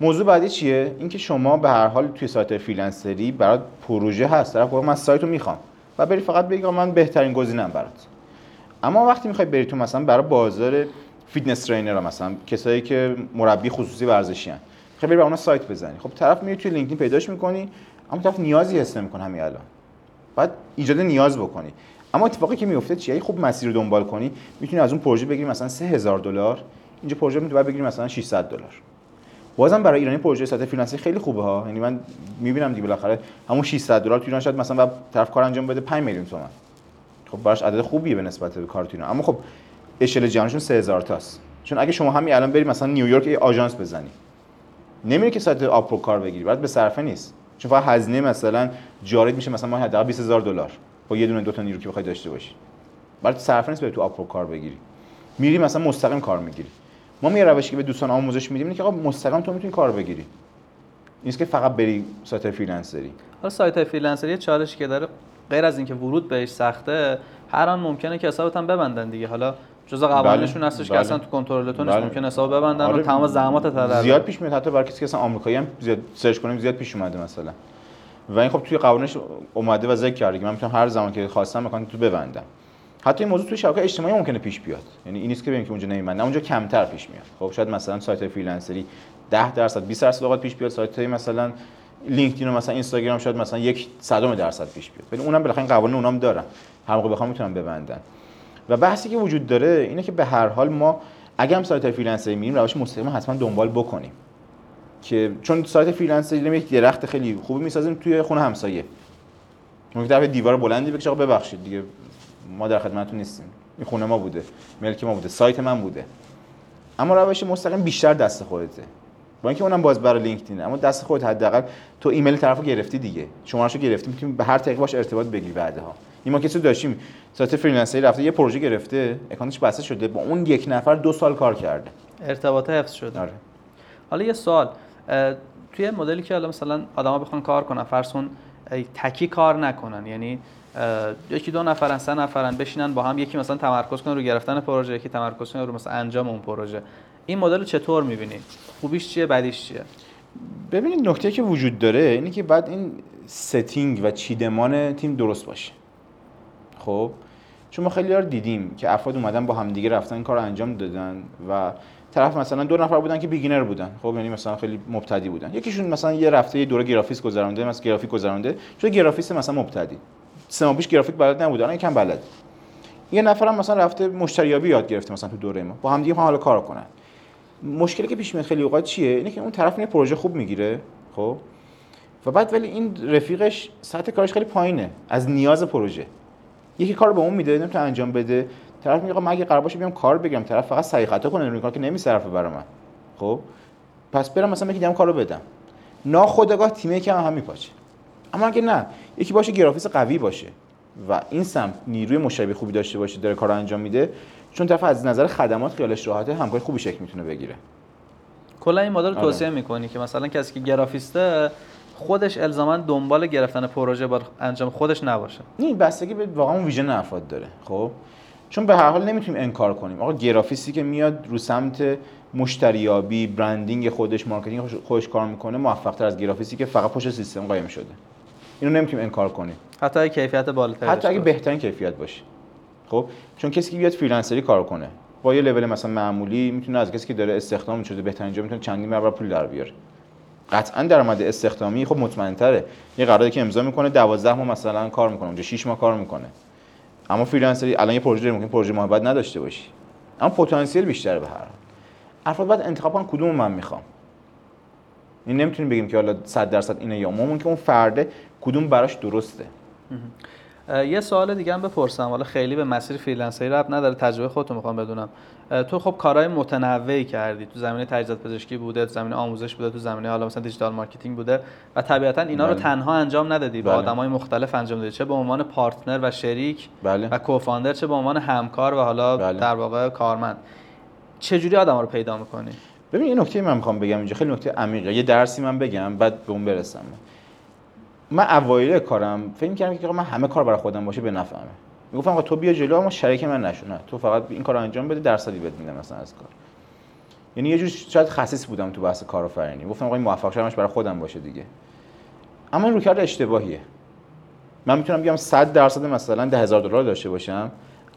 موضوع بعدی چیه؟ اینکه شما به هر حال توی سایت فریلنسری برات پروژه هست. طرف من سایت رو می‌خوام. و بری فقط بگی من بهترین گزینم برات. اما وقتی می‌خوای بری تو مثلا برای بازار fitness trainer مثلا کسایی که مربی خصوصی ورزشی ان خیلی بری اون سایت بزنی. خب طرف میری توی لینکدین پیداش می‌کنی اما طرف نیازی حس نمی‌کنه همین الان. بعد ایجاد نیاز بکنی. اما اتفاقی که میفته چیه؟ خوب مسیر رو دنبال کنی می‌تونی از اون پروژه بگیری مثلا 3000 دلار. اینجا پروژه می‌تونی بگیری مثلا 600 دلار. بازم برای ایرانی پروژه سایت فریلنسری خیلی خوبه ها. یعنی من می‌بینم دیگه بالاخره همون 600 دلار تو ایران شاید مثلا طرف کار انجام بده 5 میلیون تومان. خب براش عدد خوبیه به نسبت به کار تو اما خب اشل جهانشون 3000 تاست. چون اگه شما همین الان برید مثلا نیویورک یه آژانس بزنی. نمیره که سایت Upwork کار بگیری. بعد به صرفه نیست. چون فقط هزینه مثلا اجارت میشه مثلا ماه حداقل 20000 دلار. با یه دونه دو تا نیرو که بخوای داشته باشی. بعد صرفه نیست بری تو Upwork کار بگیری. میری مثلا مستقیم کار می‌گیری. ما می روشی که به دوستان آموزش میدیم اینه که آقا مستقیم تو می‌تونی کار بگیری. نیست که فقط بری سایت فریلنسری. حالا سایت فریلنسری یه چالشی که داره غیر از اینکه ورود بهش سخته هر آن ممکنه که حسابت هم ببندن دیگه. حالا جزء قوانینشون بله، هستش که بله. اصلا تو کنترلتون نیست بله. ممکن حساب ببندن آره، و تمام زحمات در زیاد پیش میاد حتی برای کسی که اصلا آمریکایی هم زیاد سرچ کنیم زیاد پیش اومده مثلا. و این خب توی قوانینش اومده و ذکر کرده که من می‌تونم هر زمان که خواستم اکانتتو ببندم. حتی این موضوع توی شبکه اجتماعی ممکنه پیش بیاد. یعنی این نیست که بگیم که اونجا نمیبندم اونجا کمتر پیش میاد. خب شاید مثلا سایت فریلنسری 10 درصد 20 درصد اوقات پیش بیاد. سایت های مثلا لینکدین و مثلا اینستاگرام شاید مثلا یک صدم درصد پیش بیاد. ولی اونم بالاخره قوانین اونام دارن. هر موقع بخوام می‌تونم ببندن و بحثی که وجود داره اینه که به هر حال ما اگه هم سایت فریلنسری میریم روش مستقیم حتما دنبال بکنیم. که چون سایت freelancer ی داریم یک درخت خیلی خوبی می‌سازیم توی خونه همسایه. طرف دیوار بلندی بکشه آقا ببخشید دیگه. ما در خدمتتون نیستیم. این خونه ما بوده ملک ما بوده سایت من بوده. اما روش مستقیم بیشتر دست خودته. با اینکه اونم باز برای LinkedIn اما دست خودت حداقل تو ایمیل طرفو گرفتی دیگه. شمارهشو گرفتی می‌تونی به هر طریق باش ارتباط بگیری بعدها. این ما کسی داشتیم. سایت freelancer ی رفته یه پروژه گرفته. اکانتش بسته شده. با اون یک نفر دو سال کار کرده. ارتباط حفظ شده. آره. حالا یه سوال. توی مدلی که حالا مثلا آدما بخوان کار کنن اه، تکی کار نکنن. یعنی یکی دو نفرن سه نفرن بشینن با هم یکی مثلا تمرکز کنه رو گرفتن پروژه یکی تمرکز کنه رو مثلا انجام اون پروژه. این مدل چطور می‌بینی؟ خوبیش چیه؟ بدیش چیه؟ ببینید نکته که وجود داره اینه که بعد این ستینگ و چیدمان تیم درست باشه. خب؟ چون ما خیلی دیدیم که افراد اومدن با همدیگه رفتن این کار انجام دادن و طرف مثلا دو نفر بودن که beginner بودن. خب؟ یعنی مثلا خیلی مبتدی بودن. یکیشون مثلا یه رفته یه دوره گرافیست گذرونده مثلا گرافیک گذرونده شده گرافیست مثلا مبتدی. سه پیش گرافیک بلد نبود. الان یکم بلد یه نفرم مثلا رفته مشتریابی یاد گرفته مثلا تو دوره ما. با هم دیگه حالا کار کنن. مشکلی که پیش میاد خیلی اوقات چیه؟ اینه که اون طرف یه پروژه خوب می‌گیره خب؟ و بعد ولی این رفیقش سطح کارش خیلی پایینه. از نیاز پروژه. یکی کار به اون میده نمی‌تونه انجام بده. طرف میگه من اگه قرار باشه بیام کار بگیرم. طرف فقط صحیح خطا کنه روی کار که نمیصرفه برای من. خب؟ پس برم مثلا یکی دیگه کارو بدم. ناخودآگاه تیمه که هم, هم میپاچه اما اگه نه یکی باشه گرافیس قوی باشه و این سمت نیروی مشتری خوبی داشته باشه داره کار انجام میده چون طرف از نظر خدمات خیالش راحته همکاری خوبی شکل می‌تونه بگیره. کلا این مدل رو آره. توصیه می‌کنی که مثلا کسی که گرافیسته خودش الزاما دنبال گرفتن پروژه با انجام خودش نباشه. این بستگی به واقعا اون vision افراد داره خب؟ چون به هر حال نمی‌تونیم انکار کنیم. آقا گرافیستی که میاد رو سمت مشتریابی branding خودش marketing خودش- خودش کار می‌کنه موفق تر از گرافیستی که فقط پشت سیستم قایم شده. اینو نمی‌تونیم انکار کنیم. حتی اگه کیفیت بالاتری حتی اگه. بهترین کیفیت باشه. خب؟ چون کسی که بیاد freelancer ی کار کنه با یه لول مثلا معمولی می‌تونه از کسی که داره استخدام شده بهترین جا می‌تونه چندین برابر پول در بیاره. قطعا درآمد استخدامی خب مطمئن تره یه قراردادی که امضا می‌کنه 12 ماه مثلا کار می‌کنه اونجا 6 ماه کار می‌کنه. اما freelancer ی الان یه پروژه ممکن پروژه محبت نداشته باشی. اما پتانسیل بیشتره به هر حال. افراد باید انتخاب کنن کدوم من می‌خوام. این نمی‌تونیم بگیم که حالا 100 درصد اینه یا اون که اون فرده کدوم براش درسته؟ یه سوال دیگه هم بپرسم. حالا خیلی به مسیر freelancer ی ربط نداره. تجربه خودتو می‌خوام بدونم. تو خب کارهای متنوعی کردی. تو زمینه تجهیزات پزشکی بوده تو زمینه آموزش بوده تو زمینه حالا مثلا digital marketing بوده و طبیعتا اینا رو بله. تنها انجام ندادی. با بله. آدمای مختلف انجام دادی. چه به عنوان partner و شریک بله. و co-founder چه به عنوان همکار و حالا بله. در واقع کارمند. چجوری آدم رو پیدا می‌کنی؟ ببین یه نکته من می‌خوام بگم اینجا. خیلی نکته عمیقه. یه درسی من بگم بعد به اون برسم. من اوایل کارم فکر می‌کردم که من همه کار برای خودم باشه به نفعمه. می‌گفتم آقا تو بیا جلو اما شریک من نشو. نه تو فقط این کارو انجام بده درصدی بهت میدم مثلا از کار. یعنی یه جور شاید خصیص بودم تو بحث کارآفرینی. گفتم آقا این موفق شدنش برای خودم باشه دیگه. اما این رویکرد اشتباهیه. من می‌تونم بیام 100 درصد مثلا 10000 دلار داشته باشم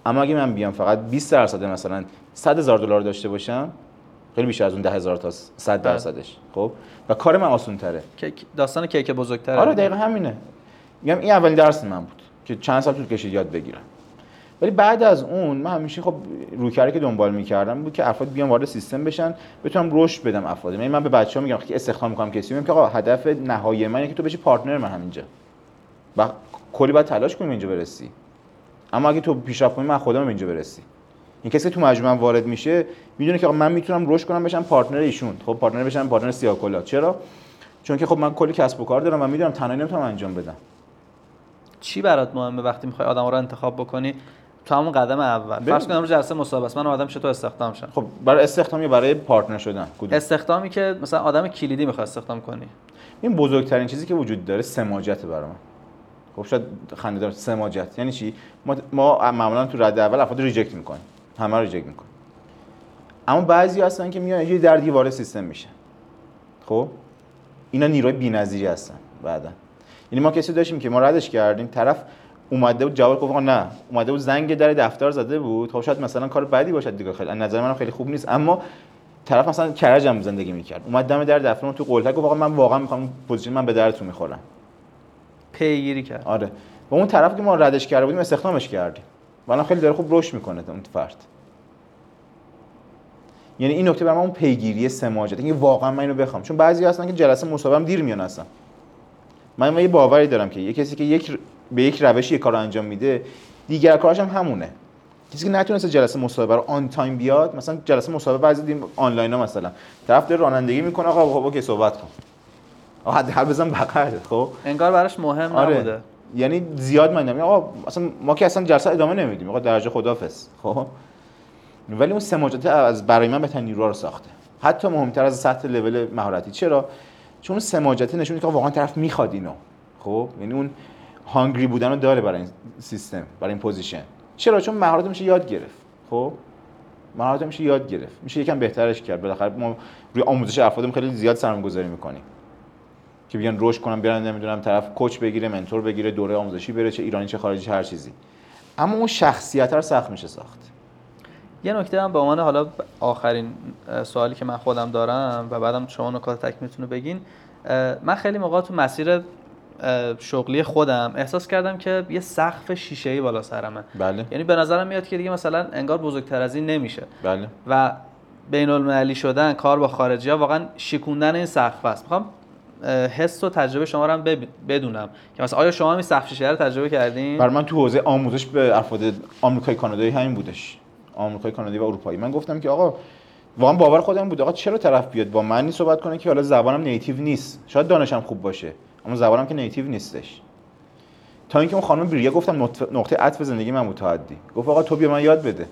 اما اگه من بیام فقط 20 درصد مثلا 100 هزار دلار داشته باشم خیلی بیشتر از اون 10000 تا 100 درصدش خب؟ و کار من آسون تره داستان کیک بزرگتر آره دقیقا همینه. میگم این اولین درس من بود که چند سال طول کشید یاد بگیرم. ولی بعد از اون من همیشه خب رویکردی که دنبال می‌کردم بود که افراد بیان وارد سیستم بشن بتونم رشد بدم افراد. یعنی من به بچه‌ها میگم که استخدام می‌کنم کسی میگم که آقا هدف نهایی من اینه که تو بشی partner من همینجا. و کلی باید تلاش کنیم اینجا برسی. اما اگه تو پیشرفت کنی من خودم اینجا برسی. این کسی که تو مجموعه وارد میشه می‌دونه که من می‌تونم رشد کنم بشم partner ایشون. خب partner بشم partner سیاکولا چرا؟ چون که خب من کلی کسب و کار دارم و می‌دونم تنهایی نمی‌تونم انجام بدم. چی برات مهمه وقتی می‌خوای آدم رو انتخاب بکنی؟ تو همون قدم اول. فرض کن امروز جلسه مصاحبه است. من آدم تو استخدام شم خب برای استخدام یا برای partner شدن؟ کدوم؟ استخدامی که مثلا آدم کلیدی می‌خوای استخدام کنی. این بزرگترین چیزی که وجود داره سماجت برای من خب شاید خنده دار سماجت. یعنی چی؟ ما ما معمولا تو رد اول افراد reject می‌کنیم. همه رو reject می‌کنیم اما بعضی هستن که میان یه در دیوار سیستم میشن. خب؟ اینا نیروی بی‌نظیری هستن بعدا. یعنی ما کسی داشتیم که ما ردش کردیم طرف اومده بود جواب گفت نه. اومده بود زنگ در دفتر زده بود. خب شاید مثلا کار بدی باشد دیگه. خیلی نظر من خیلی خوب نیست. اما طرف مثلا کرجم زندگی می‌کرد. اومد دم در دفتر تو قلهک گفت آقا من واقعا می‌خوام position من به درتون می‌خورم. پیگیری کرد. آره. و اون طرف که ما ردش کرده بودیم استخدامش کردیم. و الان خیلی داره خوب رشد می‌کنه اون فرد. یعنی این نکته برام اون پیگیری سماجت اینکه واقعا من اینو بخوام. چون بعضی هستن که جلسه مصاحبه دیر میان هستن. من یه باوری دارم که یه کسی که یک به یک روشی یه کار رو انجام میده دیگر کارش هم همونه. کسی که نتونسته جلسه مصاحبه رو on time بیاد مثلا جلسه مصاحبه بعضی دیدیم آنلاین ها مثلا. طرف داره رانندگی می‌کنه آقا خب OK صحبت کن. آقا حداقل بزن بغل خب؟ انگار براش مهم آره. نبوده. یعنی زیاد من نمی‌دونم. آقا اصلا ما که اصلا جلسه ادامه نمیدیم. آقا درجا خدافظ. خب؟ ولی اون سماجت از برای من بهترین نیروها رو ساخته. حتی مهمتر از سطح لول مهارتی. چرا؟ چون اون سماجت نشون که واقعا طرف می‌خواد اینو. خب؟ یعنی اون hungry بودن رو داره برای این سیستم برای این position. چرا؟ چون مهارت میشه یاد گرفت. خب؟ مهارت میشه یاد گرفت. میشه یکم بهترش کرد. بالاخره ما روی آموزش افرادم خیلی زیاد سرمایه‌گذاری می‌کنیم. که بیان رشد کنن بیان نمی‌دونم طرف کوچ بگیره منتور بگیره دوره آموزشی بره چه ایرانی چه خارجی هر چیزی. اما اون شخصیت رو سخت میشه ساخت. یه نکته هم به عنوان حالا آخرین سوالی که من خودم دارم و بعدم شما نکات تکمیلتون رو بگین من خیلی موقع تو مسیر شغلی خودم احساس کردم که یه سقف شیشه ای بالا سرمه. بله. یعنی به نظرم میاد که دیگه مثلا انگار بزرگتر از این نمیشه. بله. و بین المللی شدن کار با خارجی ها واقعا شکوندن این سقف است. می‌خوام حس و تجربه شما رو هم بدونم. که مثلا آیا شما هم سقف رو تجربه کردین؟ بر من تو حوزه آموزش به افراد آمریکایی کانادایی همین بودش. آمریکایی کانادایی و اروپایی. من گفتم که آقا واقعا باور خودم بود. آقا چرا طرف بیاد با من صحبت کنه که حالا زبانم نیتیو نیست؟ شاید دانشم خوب باشه اما زبانم که نیتیو نیستش. تا اینکه اون خانم بریگه گفتم نقطه عطف زندگی من بود گفت آقا تو بیا من یاد بده.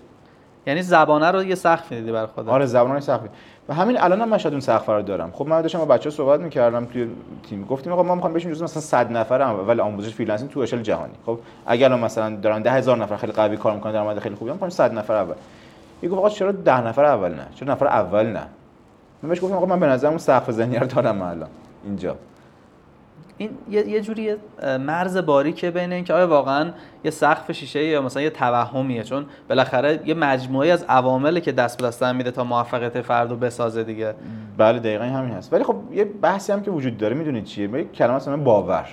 یعنی زبانه رو یه سقف دیدی برای خودت. آره زبانه سقف و همین الان هم من شاید اون سقف رو دارم. خب من داشتم با بچه‌ها صحبت می‌کردم توی تیم. گفتیم آقا ما می‌خوایم بشیم جزو مثلا 100 نفر اول آموزش freelancing تو اشل جهانی. خب اگر مثلا دارن 10000 نفر خیلی قوی کار می‌کنن درآمد خیلی خوبی می‌خوایم 100 نفر اول. یه گفت آقا چرا 10 نفر اول نه؟ چرا نفر اول نه؟ من بهش گفتم آقا من به نظرم اون سقف رو دارم الان. اینجا. این یه, یه جوری مرز باریکه بین اینکه آیا واقعا یه سقف شیشه یا مثلا یه توهمیه چون بالاخره یه مجموعه از عواملی که دست به دست میده تا موفقیت فرد رو بسازه دیگه. بله دقیقا همین هست. ولی خب یه بحثی هم که وجود داره می‌دونید چیه؟ یه کلمه اصلا باور.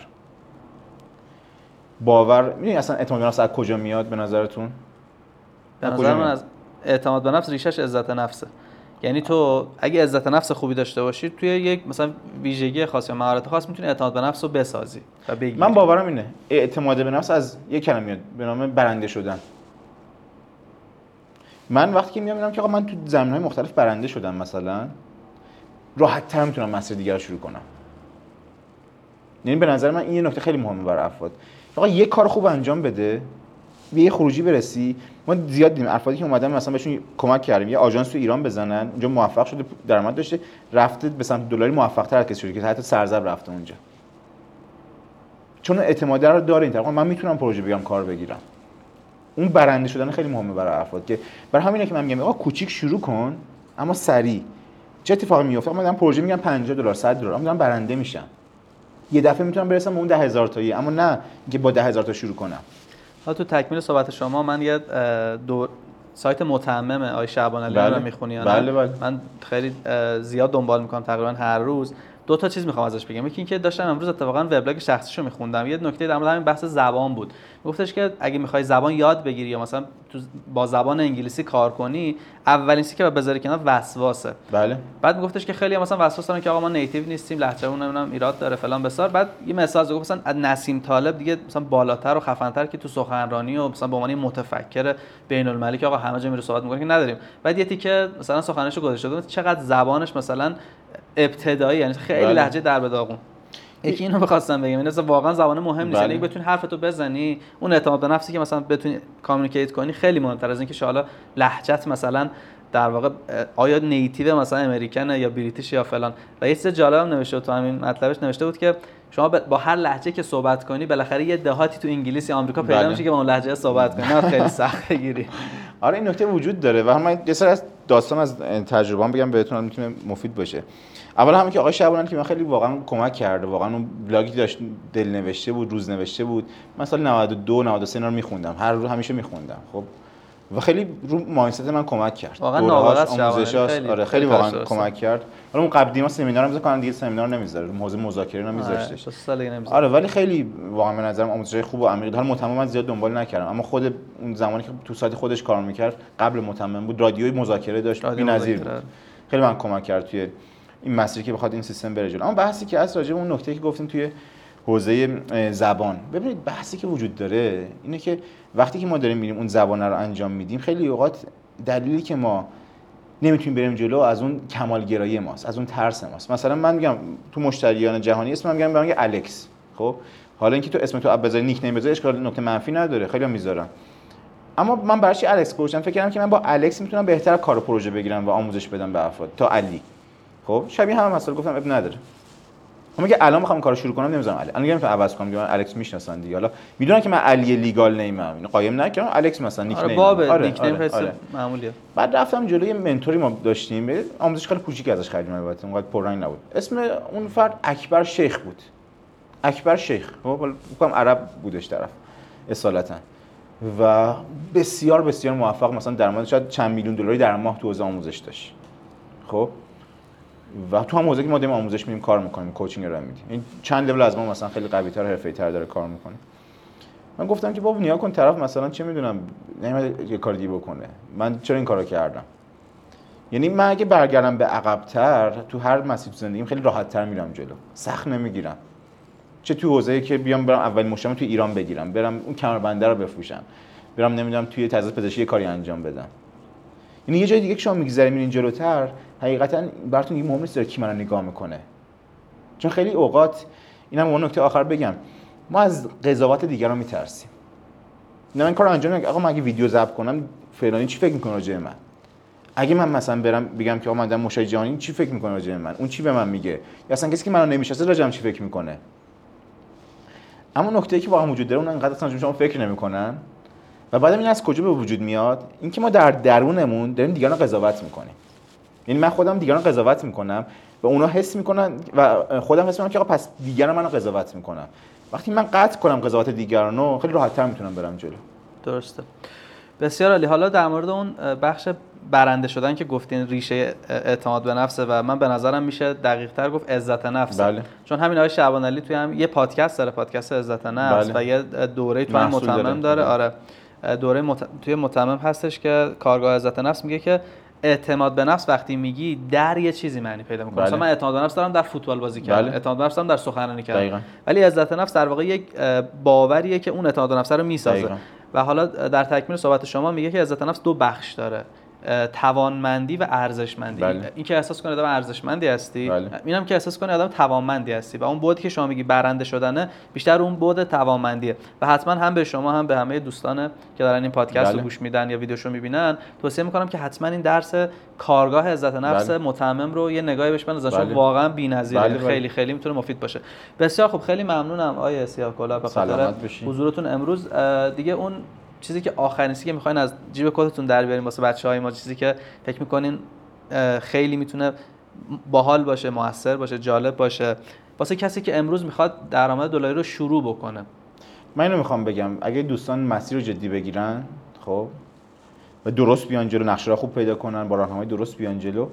باور می‌دونید اصلا اعتماد به نفس از کجا میاد به نظرتون؟ به نظر من از اعتماد به نفس ریشش عزت نفسه. یعنی تو اگه عزت نفس خوبی داشته باشی توی یک مثلا ویژگی خاص یا مهارت خاص می‌تونی اعتماد به نفس رو بسازی و بگیری. من باورم اینه. اعتماد به نفس از یک کلمه میاد به نام برنده شدن. من وقتی که میام که آقا من تو زمینهای مختلف برنده شدم مثلا راحت تر می‌تونم مسیر دیگر رو شروع کنم. یعنی به نظر من این یه نکته خیلی مهمه برای افراد. آقا یه کار خوب انجام بده. به یه خروجی برسی ما زیاد دیدیم. افرادی که اومدن مثلا بهشون کمک کردیم. یه آژانس تو ایران بزنن. اونجا موفق شده درآمد داشته. رفته به سمت دلاری موفق تر کسی شده که حتی سرزب رفته اونجا. چون اعتماد رو داره این طرف. من می‌تونم پروژه بیام کار بگیرم. اون برنده شدن خیلی مهمه برای افراد که برای همینه که من میگم آقا کوچیک شروع کن اما سریع. چه اتفاقی میفته من دارم پروژه میگم 50 دلار 100 دلار. من دارم برنده میشم. یه دفعه می‌تونم برسم به اون 10000 تایی. اما نه اینکه با 10000 تا شروع کنم. تو تکمیل صحبت شما من یه دو سایت متممه آی شعبان علی بله. رو می‌خونی بله بله. من خیلی زیاد دنبال می‌کنم تقریبا هر روز دو تا چیز می‌خوام ازش بگم. یکی اینکه داشتم امروز اتفاقا وبلاگ شخصیشو میخوندم. یه نکته در مورد همین بحث زبان بود. گفتش که اگه می‌خوای زبان یاد بگیری یا مثلا تو با زبان انگلیسی کار کنی اولین چیزی که باید بذاری کنار وسواسه بله. بعد میگفتش که خیلی مثلا وسواس دارن که آقا ما نیتیو نیستیم لهجهمون نمی‌دونم ایراد داره فلان بسار. بعد یه مثال گفت مثلا از نسیم طالب دیگه مثلا بالاتر و خفنتر که تو سخنرانی و مثلا به عنوان متفکر بین المللی که آقا همه جا میره صحبت می‌کنه که نداریم. بعد یه تیکه مثلا سخنرانیشو گذاشته چقدر زبانش مثلا ابتدایی یعنی خیلی بله. لهجه درب و داغون یکی اینو بخواستم بگم این واقعا زبان مهم نیست بله. یعنی بتونی حرفتو بزنی اون اعتماد به نفسی که مثلا بتونی communicate کنی خیلی مهمتر از اینکه حالا لهجت مثلا در واقع آیا native مثلا American ه یا British یا فلان و یه چیز جالبم نوشته تو همین مطلبش نوشته بود که شما با هر لهجه که صحبت کنی بالاخره یه دهاتی تو انگلیس یا آمریکا پیدا بله. میشه که با اون لهجه صحبت کنی خیلی سخت بگیری آره این نکته وجود داره و من یه سر از داستان از تجربه بگم بهتون می‌تونه مفید باشه. اول همین که آقای شعبان که من خیلی واقعا کمک کرده واقعا اون بلاگی داشت دل نوشته بود روز نوشته بود سال 92 93 اینا رو میخوندم. هر روز همیشه میخوندم. خب و خیلی رو مایندست من کمک کرد. واقعا. آموزشاش، خیلی- آره خیلی واقعا کمک کرد. حالا اون قبلی ما سمینار می‌ذاره کنن دیگه سمینار نمی‌ذاره. موضوع مذاکره نمیذاشتش دیگه نمی‌ذاره. آره ولی خیلی واقعا به نظرم آموزش خوب و عمیقی حالا متمم من زیاد دنبال نکردم. اما خود اون زمانی که تو سایت خودش کار می‌کرد قبل متمم بود رادیوی مذاکره داشت بی‌نظیر. بود. خیلی من کمک کرد توی این مسیری که بخواد این سیستم بره جلو. اما بحثی که از راجع به اون نکته که گفتیم توی حوزه زبان. ببینید بحثی که وجود داره اینه که وقتی که ما داریم میریم اون زبان رو انجام میدیم خیلی اوقات دلیلی که ما نمی‌تونیم بریم جلو از اون کمالگرایی ماست از اون ترس ماست. مثلا من میگم تو مشتریان جهانی اسمم میگم میگم الکس خب؟ حالا اینکه تو اسم تو بذاری نیک نیم بذاری اشکال نکته منفی نداره. خیلی می‌ذارن اما من برای چی الکس گذاشتم فکر کردم که من با الکس می‌تونم بهتر کار پروژه بگیرم و آموزش بدم به افراد. تا علی. خب؟ شبیه هم مسئله گفتم اب نداره. اما که الان می‌خوام کارو شروع کنم نمی‌ذارم علی. الان میگم عوض کنم میگم الکس می‌شناسن دیگه. حالا می‌دونن که من علی لیگال نیمم اینو قایم نکردم الکس مثلا نیک آره نیم. باب آره، نیک نیم آره، آره. معمولیه. بعد رفتم جلوی منتوری ما داشتیم آموزش خیلی کوچیک ازش خریدیم البته اونقدر پررنگ نبود. اسم اون فرد اکبر شیخ بود. اکبر شیخ. خب عرب بودش طرف اصالتا. و بسیار بسیار موفق مثلا درآمد شاید چند میلیون دلاری در ماه تو حوزه آموزش داشت. خب؟ و تو هم حوزه که ما داریم آموزش میدیم کار می‌کنیم کوچینگ رو میدیم. این چند لول از ما مثلا خیلی قوی تر حرفه‌ای تر داره کار می‌کنه. من گفتم که بابا نیا کن طرف مثلا چه می‌دونم نمیاد یه کار دیگه بکنه. من چرا این کارو کردم؟ یعنی من اگه برگردم به عقبتر تو هر مسیر زندگیم خیلی راحتتر میرم جلو. سخت نمی‌گیرم. چه تو حوزه‌ای که بیام برم اولین مشتریم تو ایران بگیرم برم اون کمربنده رو بفروشم. برم نمی‌دونم توی تزریق پزشکی کاری انجام بدم. یعنی یه جای دیگه که شما میگذری میرین جلوتر حقیقتا براتون دیگه مهم نیست داره کی منو نگاه می‌کنه. چون خیلی اوقات اینم اون نکته آخر بگم. ما از قضاوت دیگران میترسیم. نه من کار انجام آقا من اگه ویدیو ضبط کنم فلانی چی فکر می‌کنه راجع من؟ اگه من مثلا برم بگم که آقا من جهانی چی فکر می‌کنه راجع من؟ اون چی به من میگه؟ یا اصلا کسی که منو نمی‌شناسه راجع به من چی فکر می‌کنه؟ اما نکته ای که واقعا وجود داره اون انقدر اصلا شما فکر نمی‌کنن. و بعدم این از کجا به وجود میاد؟ اینکه ما در درونمون داریم دیگران قضاوت می‌کنیم. یعنی من خودم دیگران قضاوت می‌کنم و اونا حس می‌کنن و خودم حس می‌کنم که آقا پس دیگران منو قضاوت می‌کنن. وقتی من قطع کنم قضاوت دیگران رو خیلی راحتتر می‌تونم برم جلو. درسته. بسیار عالی. حالا در مورد اون بخش برنده شدن که گفتین ریشه اعتماد به نفسه و من به نظرم میشه دقیق تر گفت عزت نفس. بله. چون همین آقای شعبان علی توی هم یه پادکست داره پادکست عزت نفس بله. و یه دوره توی هم متمم داره. داره آره. دوره مت... توی متمم هستش که کارگاه عزت نفس میگه که اعتماد به نفس وقتی میگی در یه چیزی معنی پیدا می‌کنه بله. مثلا من اعتماد به نفس دارم در فوتبال بازی کردن بله. اعتماد به نفس دارم در سخنرانی کردن دقیقاً. ولی عزت نفس در واقع یک باوریه که اون اعتماد به نفس رو می‌سازه دقیقاً. و حالا در تکمیل صحبت شما میگه که عزت نفس دو بخش داره توانمندی و ارزشمندی بله. این که احساس کنی آدم ارزشمندی هستی بله. اینم که احساس کنی آدم توانمندی هستی و اون بودی که شما میگی برنده شدنه بیشتر اون بود توانمندیه و حتما هم به شما هم به همه دوستان که دارن این پادکست رو بله. گوش میدن یا ویدیوشو می‌بینن توصیه می‌کنم که حتما این درس کارگاه عزت نفس بله. متمم رو یه نگاهی بهش بندازن چون بله. واقعا بی‌نظیره بله، بله. خیلی خیلی می‌تونه مفید باشه بسیار خب خیلی ممنونم آیه سیاه کلا به خاطر. حضورتون امروز دیگه اون چیزی که آخرین چیزی که می‌خواین از جیب کتتون در بیارین واسه بچه های ما چیزی که فکر می‌کنین خیلی می‌تونه باحال باشه موثر باشه جالب باشه. واسه کسی که امروز می‌خواد درآمد دلاری رو شروع بکنه. من اینو می‌خوام بگم. اگه دوستان مسیر رو جدی بگیرن خب و درست بیان جلو نقشه را خوب پیدا کنن با راهنمای درست بیان جلو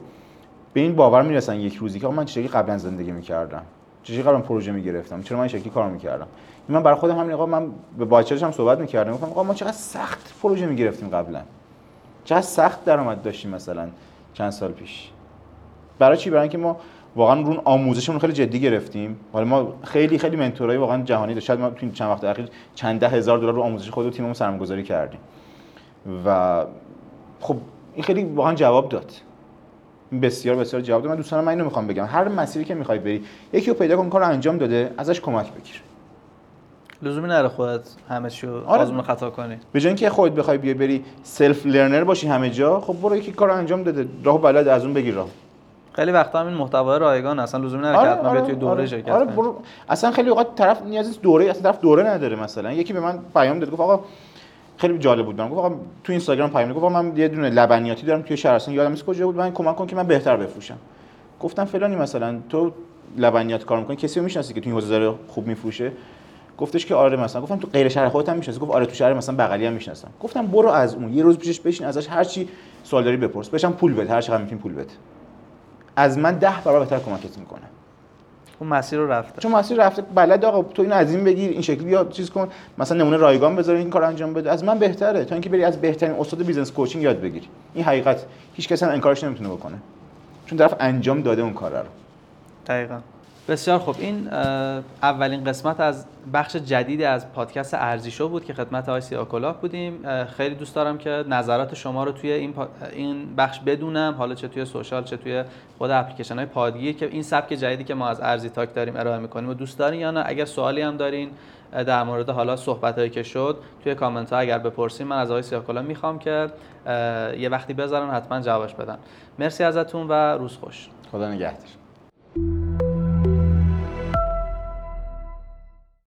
به این باور می‌رسن یک روزی که من چه قبلا زندگی می‌کردم؟ شکلی قبلا پروژه می‌گرفتم؟ چرا من این شکلی کار می‌کردم؟ من برای خودم همین آقا من به باچرش هم صحبت می‌کردم. گفتم آقا ما چقدر سخت پروژه می‌گرفتیم قبلا. چقدر سخت درآمد داشتیم مثلا چند سال پیش. برای چی؟ برای اینکه ما واقعا رون آموزشمون خیلی جدی گرفتیم. حالا ما خیلی خیلی منتورای واقعا جهانی داشت. شاید ما تو چند وقت اخیر چند ده هزار دلار رو آموزش خود و تیممون سرمایه‌گذاری کردیم. و خب این خیلی واقعا جواب داد. بسیار بسیار جواب داد. من دوستان من اینو می‌خوام بگم. هر مسیری که می‌خوای بری یکی رو پیدا کن کار انجام داده ازش کمک بگیر. لزومی نره خودت همه رو آره. آزمون خطا کنی. به جای اینکه خودت بخوای بیا بری سلف لرنر باشی همه جا خب برو یکی کار انجام داده. راه بلد از اون بگیر راه. خیلی وقتا همین محتوای رایگان اصلا لزومی نره که حتما بیای توی دوره آره, شرکت آره. برو. اصلا خیلی اوقات طرف نیاز نیست دوره اصلا طرف دوره نداره مثلا. یکی به من پیام داد گفت آقا خیلی جالب بود. من گفت تو اینستاگرام پیام داد گفت آقا من یه دونه لبنیاتی دارم توی شهرستان یادم نیست کجا بود. من کمک کن که من بهتر بفروشم. گفتم فلانی مثلا تو لبنیات کار می‌کنی؟ کسی رو می‌شناسی که تو این حوزه داره خوب میفروشه؟ گفتش که آره مثلا. گفتم تو غیر شهر خودت هم می‌شناسی؟ گفت آره تو شهر مثلا بغلی هم می‌شناسم. گفتم برو از اون. یه روز پیشش بشین ازش هر چی سوال داری بپرس. بهشم پول بده. هر چقدر می‌تونی پول بده. از من ده برابر بهتر کمکت می‌کنه. اون مسیر رو رفته. چون مسیر رفته بلد آقا تو اینو از این بگیر این شکلی بیا چیز کن. مثلا نمونه رایگان بذار این کار انجام بده. از من بهتره. تا اینکه بری از بهترین استاد business coaching یاد بگیری. این حقیقت. هیچ کس هم انکارش نمی‌تونه بکنه. چون طرف انجام داده اون کار رو. دقیقا. بسیار خوب. این اولین قسمت از بخش جدیدی از پادکست ارزیشو بود که خدمت آقای سیاکلاه بودیم. خیلی دوست دارم که نظرات شما رو توی این, این بخش بدونم. حالا چه توی سوشال چه توی خود اپلیکیشن های پادگیر که این سبک جدیدی که ما از ارزی تاک داریم ارائه می‌کنیم و دوست دارین یا نه اگر سوالی هم دارین در مورد حالا صحبت هایی که شد توی کامنت ها اگر بپرسین من از آقای سیاکلاه می‌خوام که یه وقتی بذارن حتما جوابش بدن. مرسی ازتون و روز خوش. خدا نگهدار.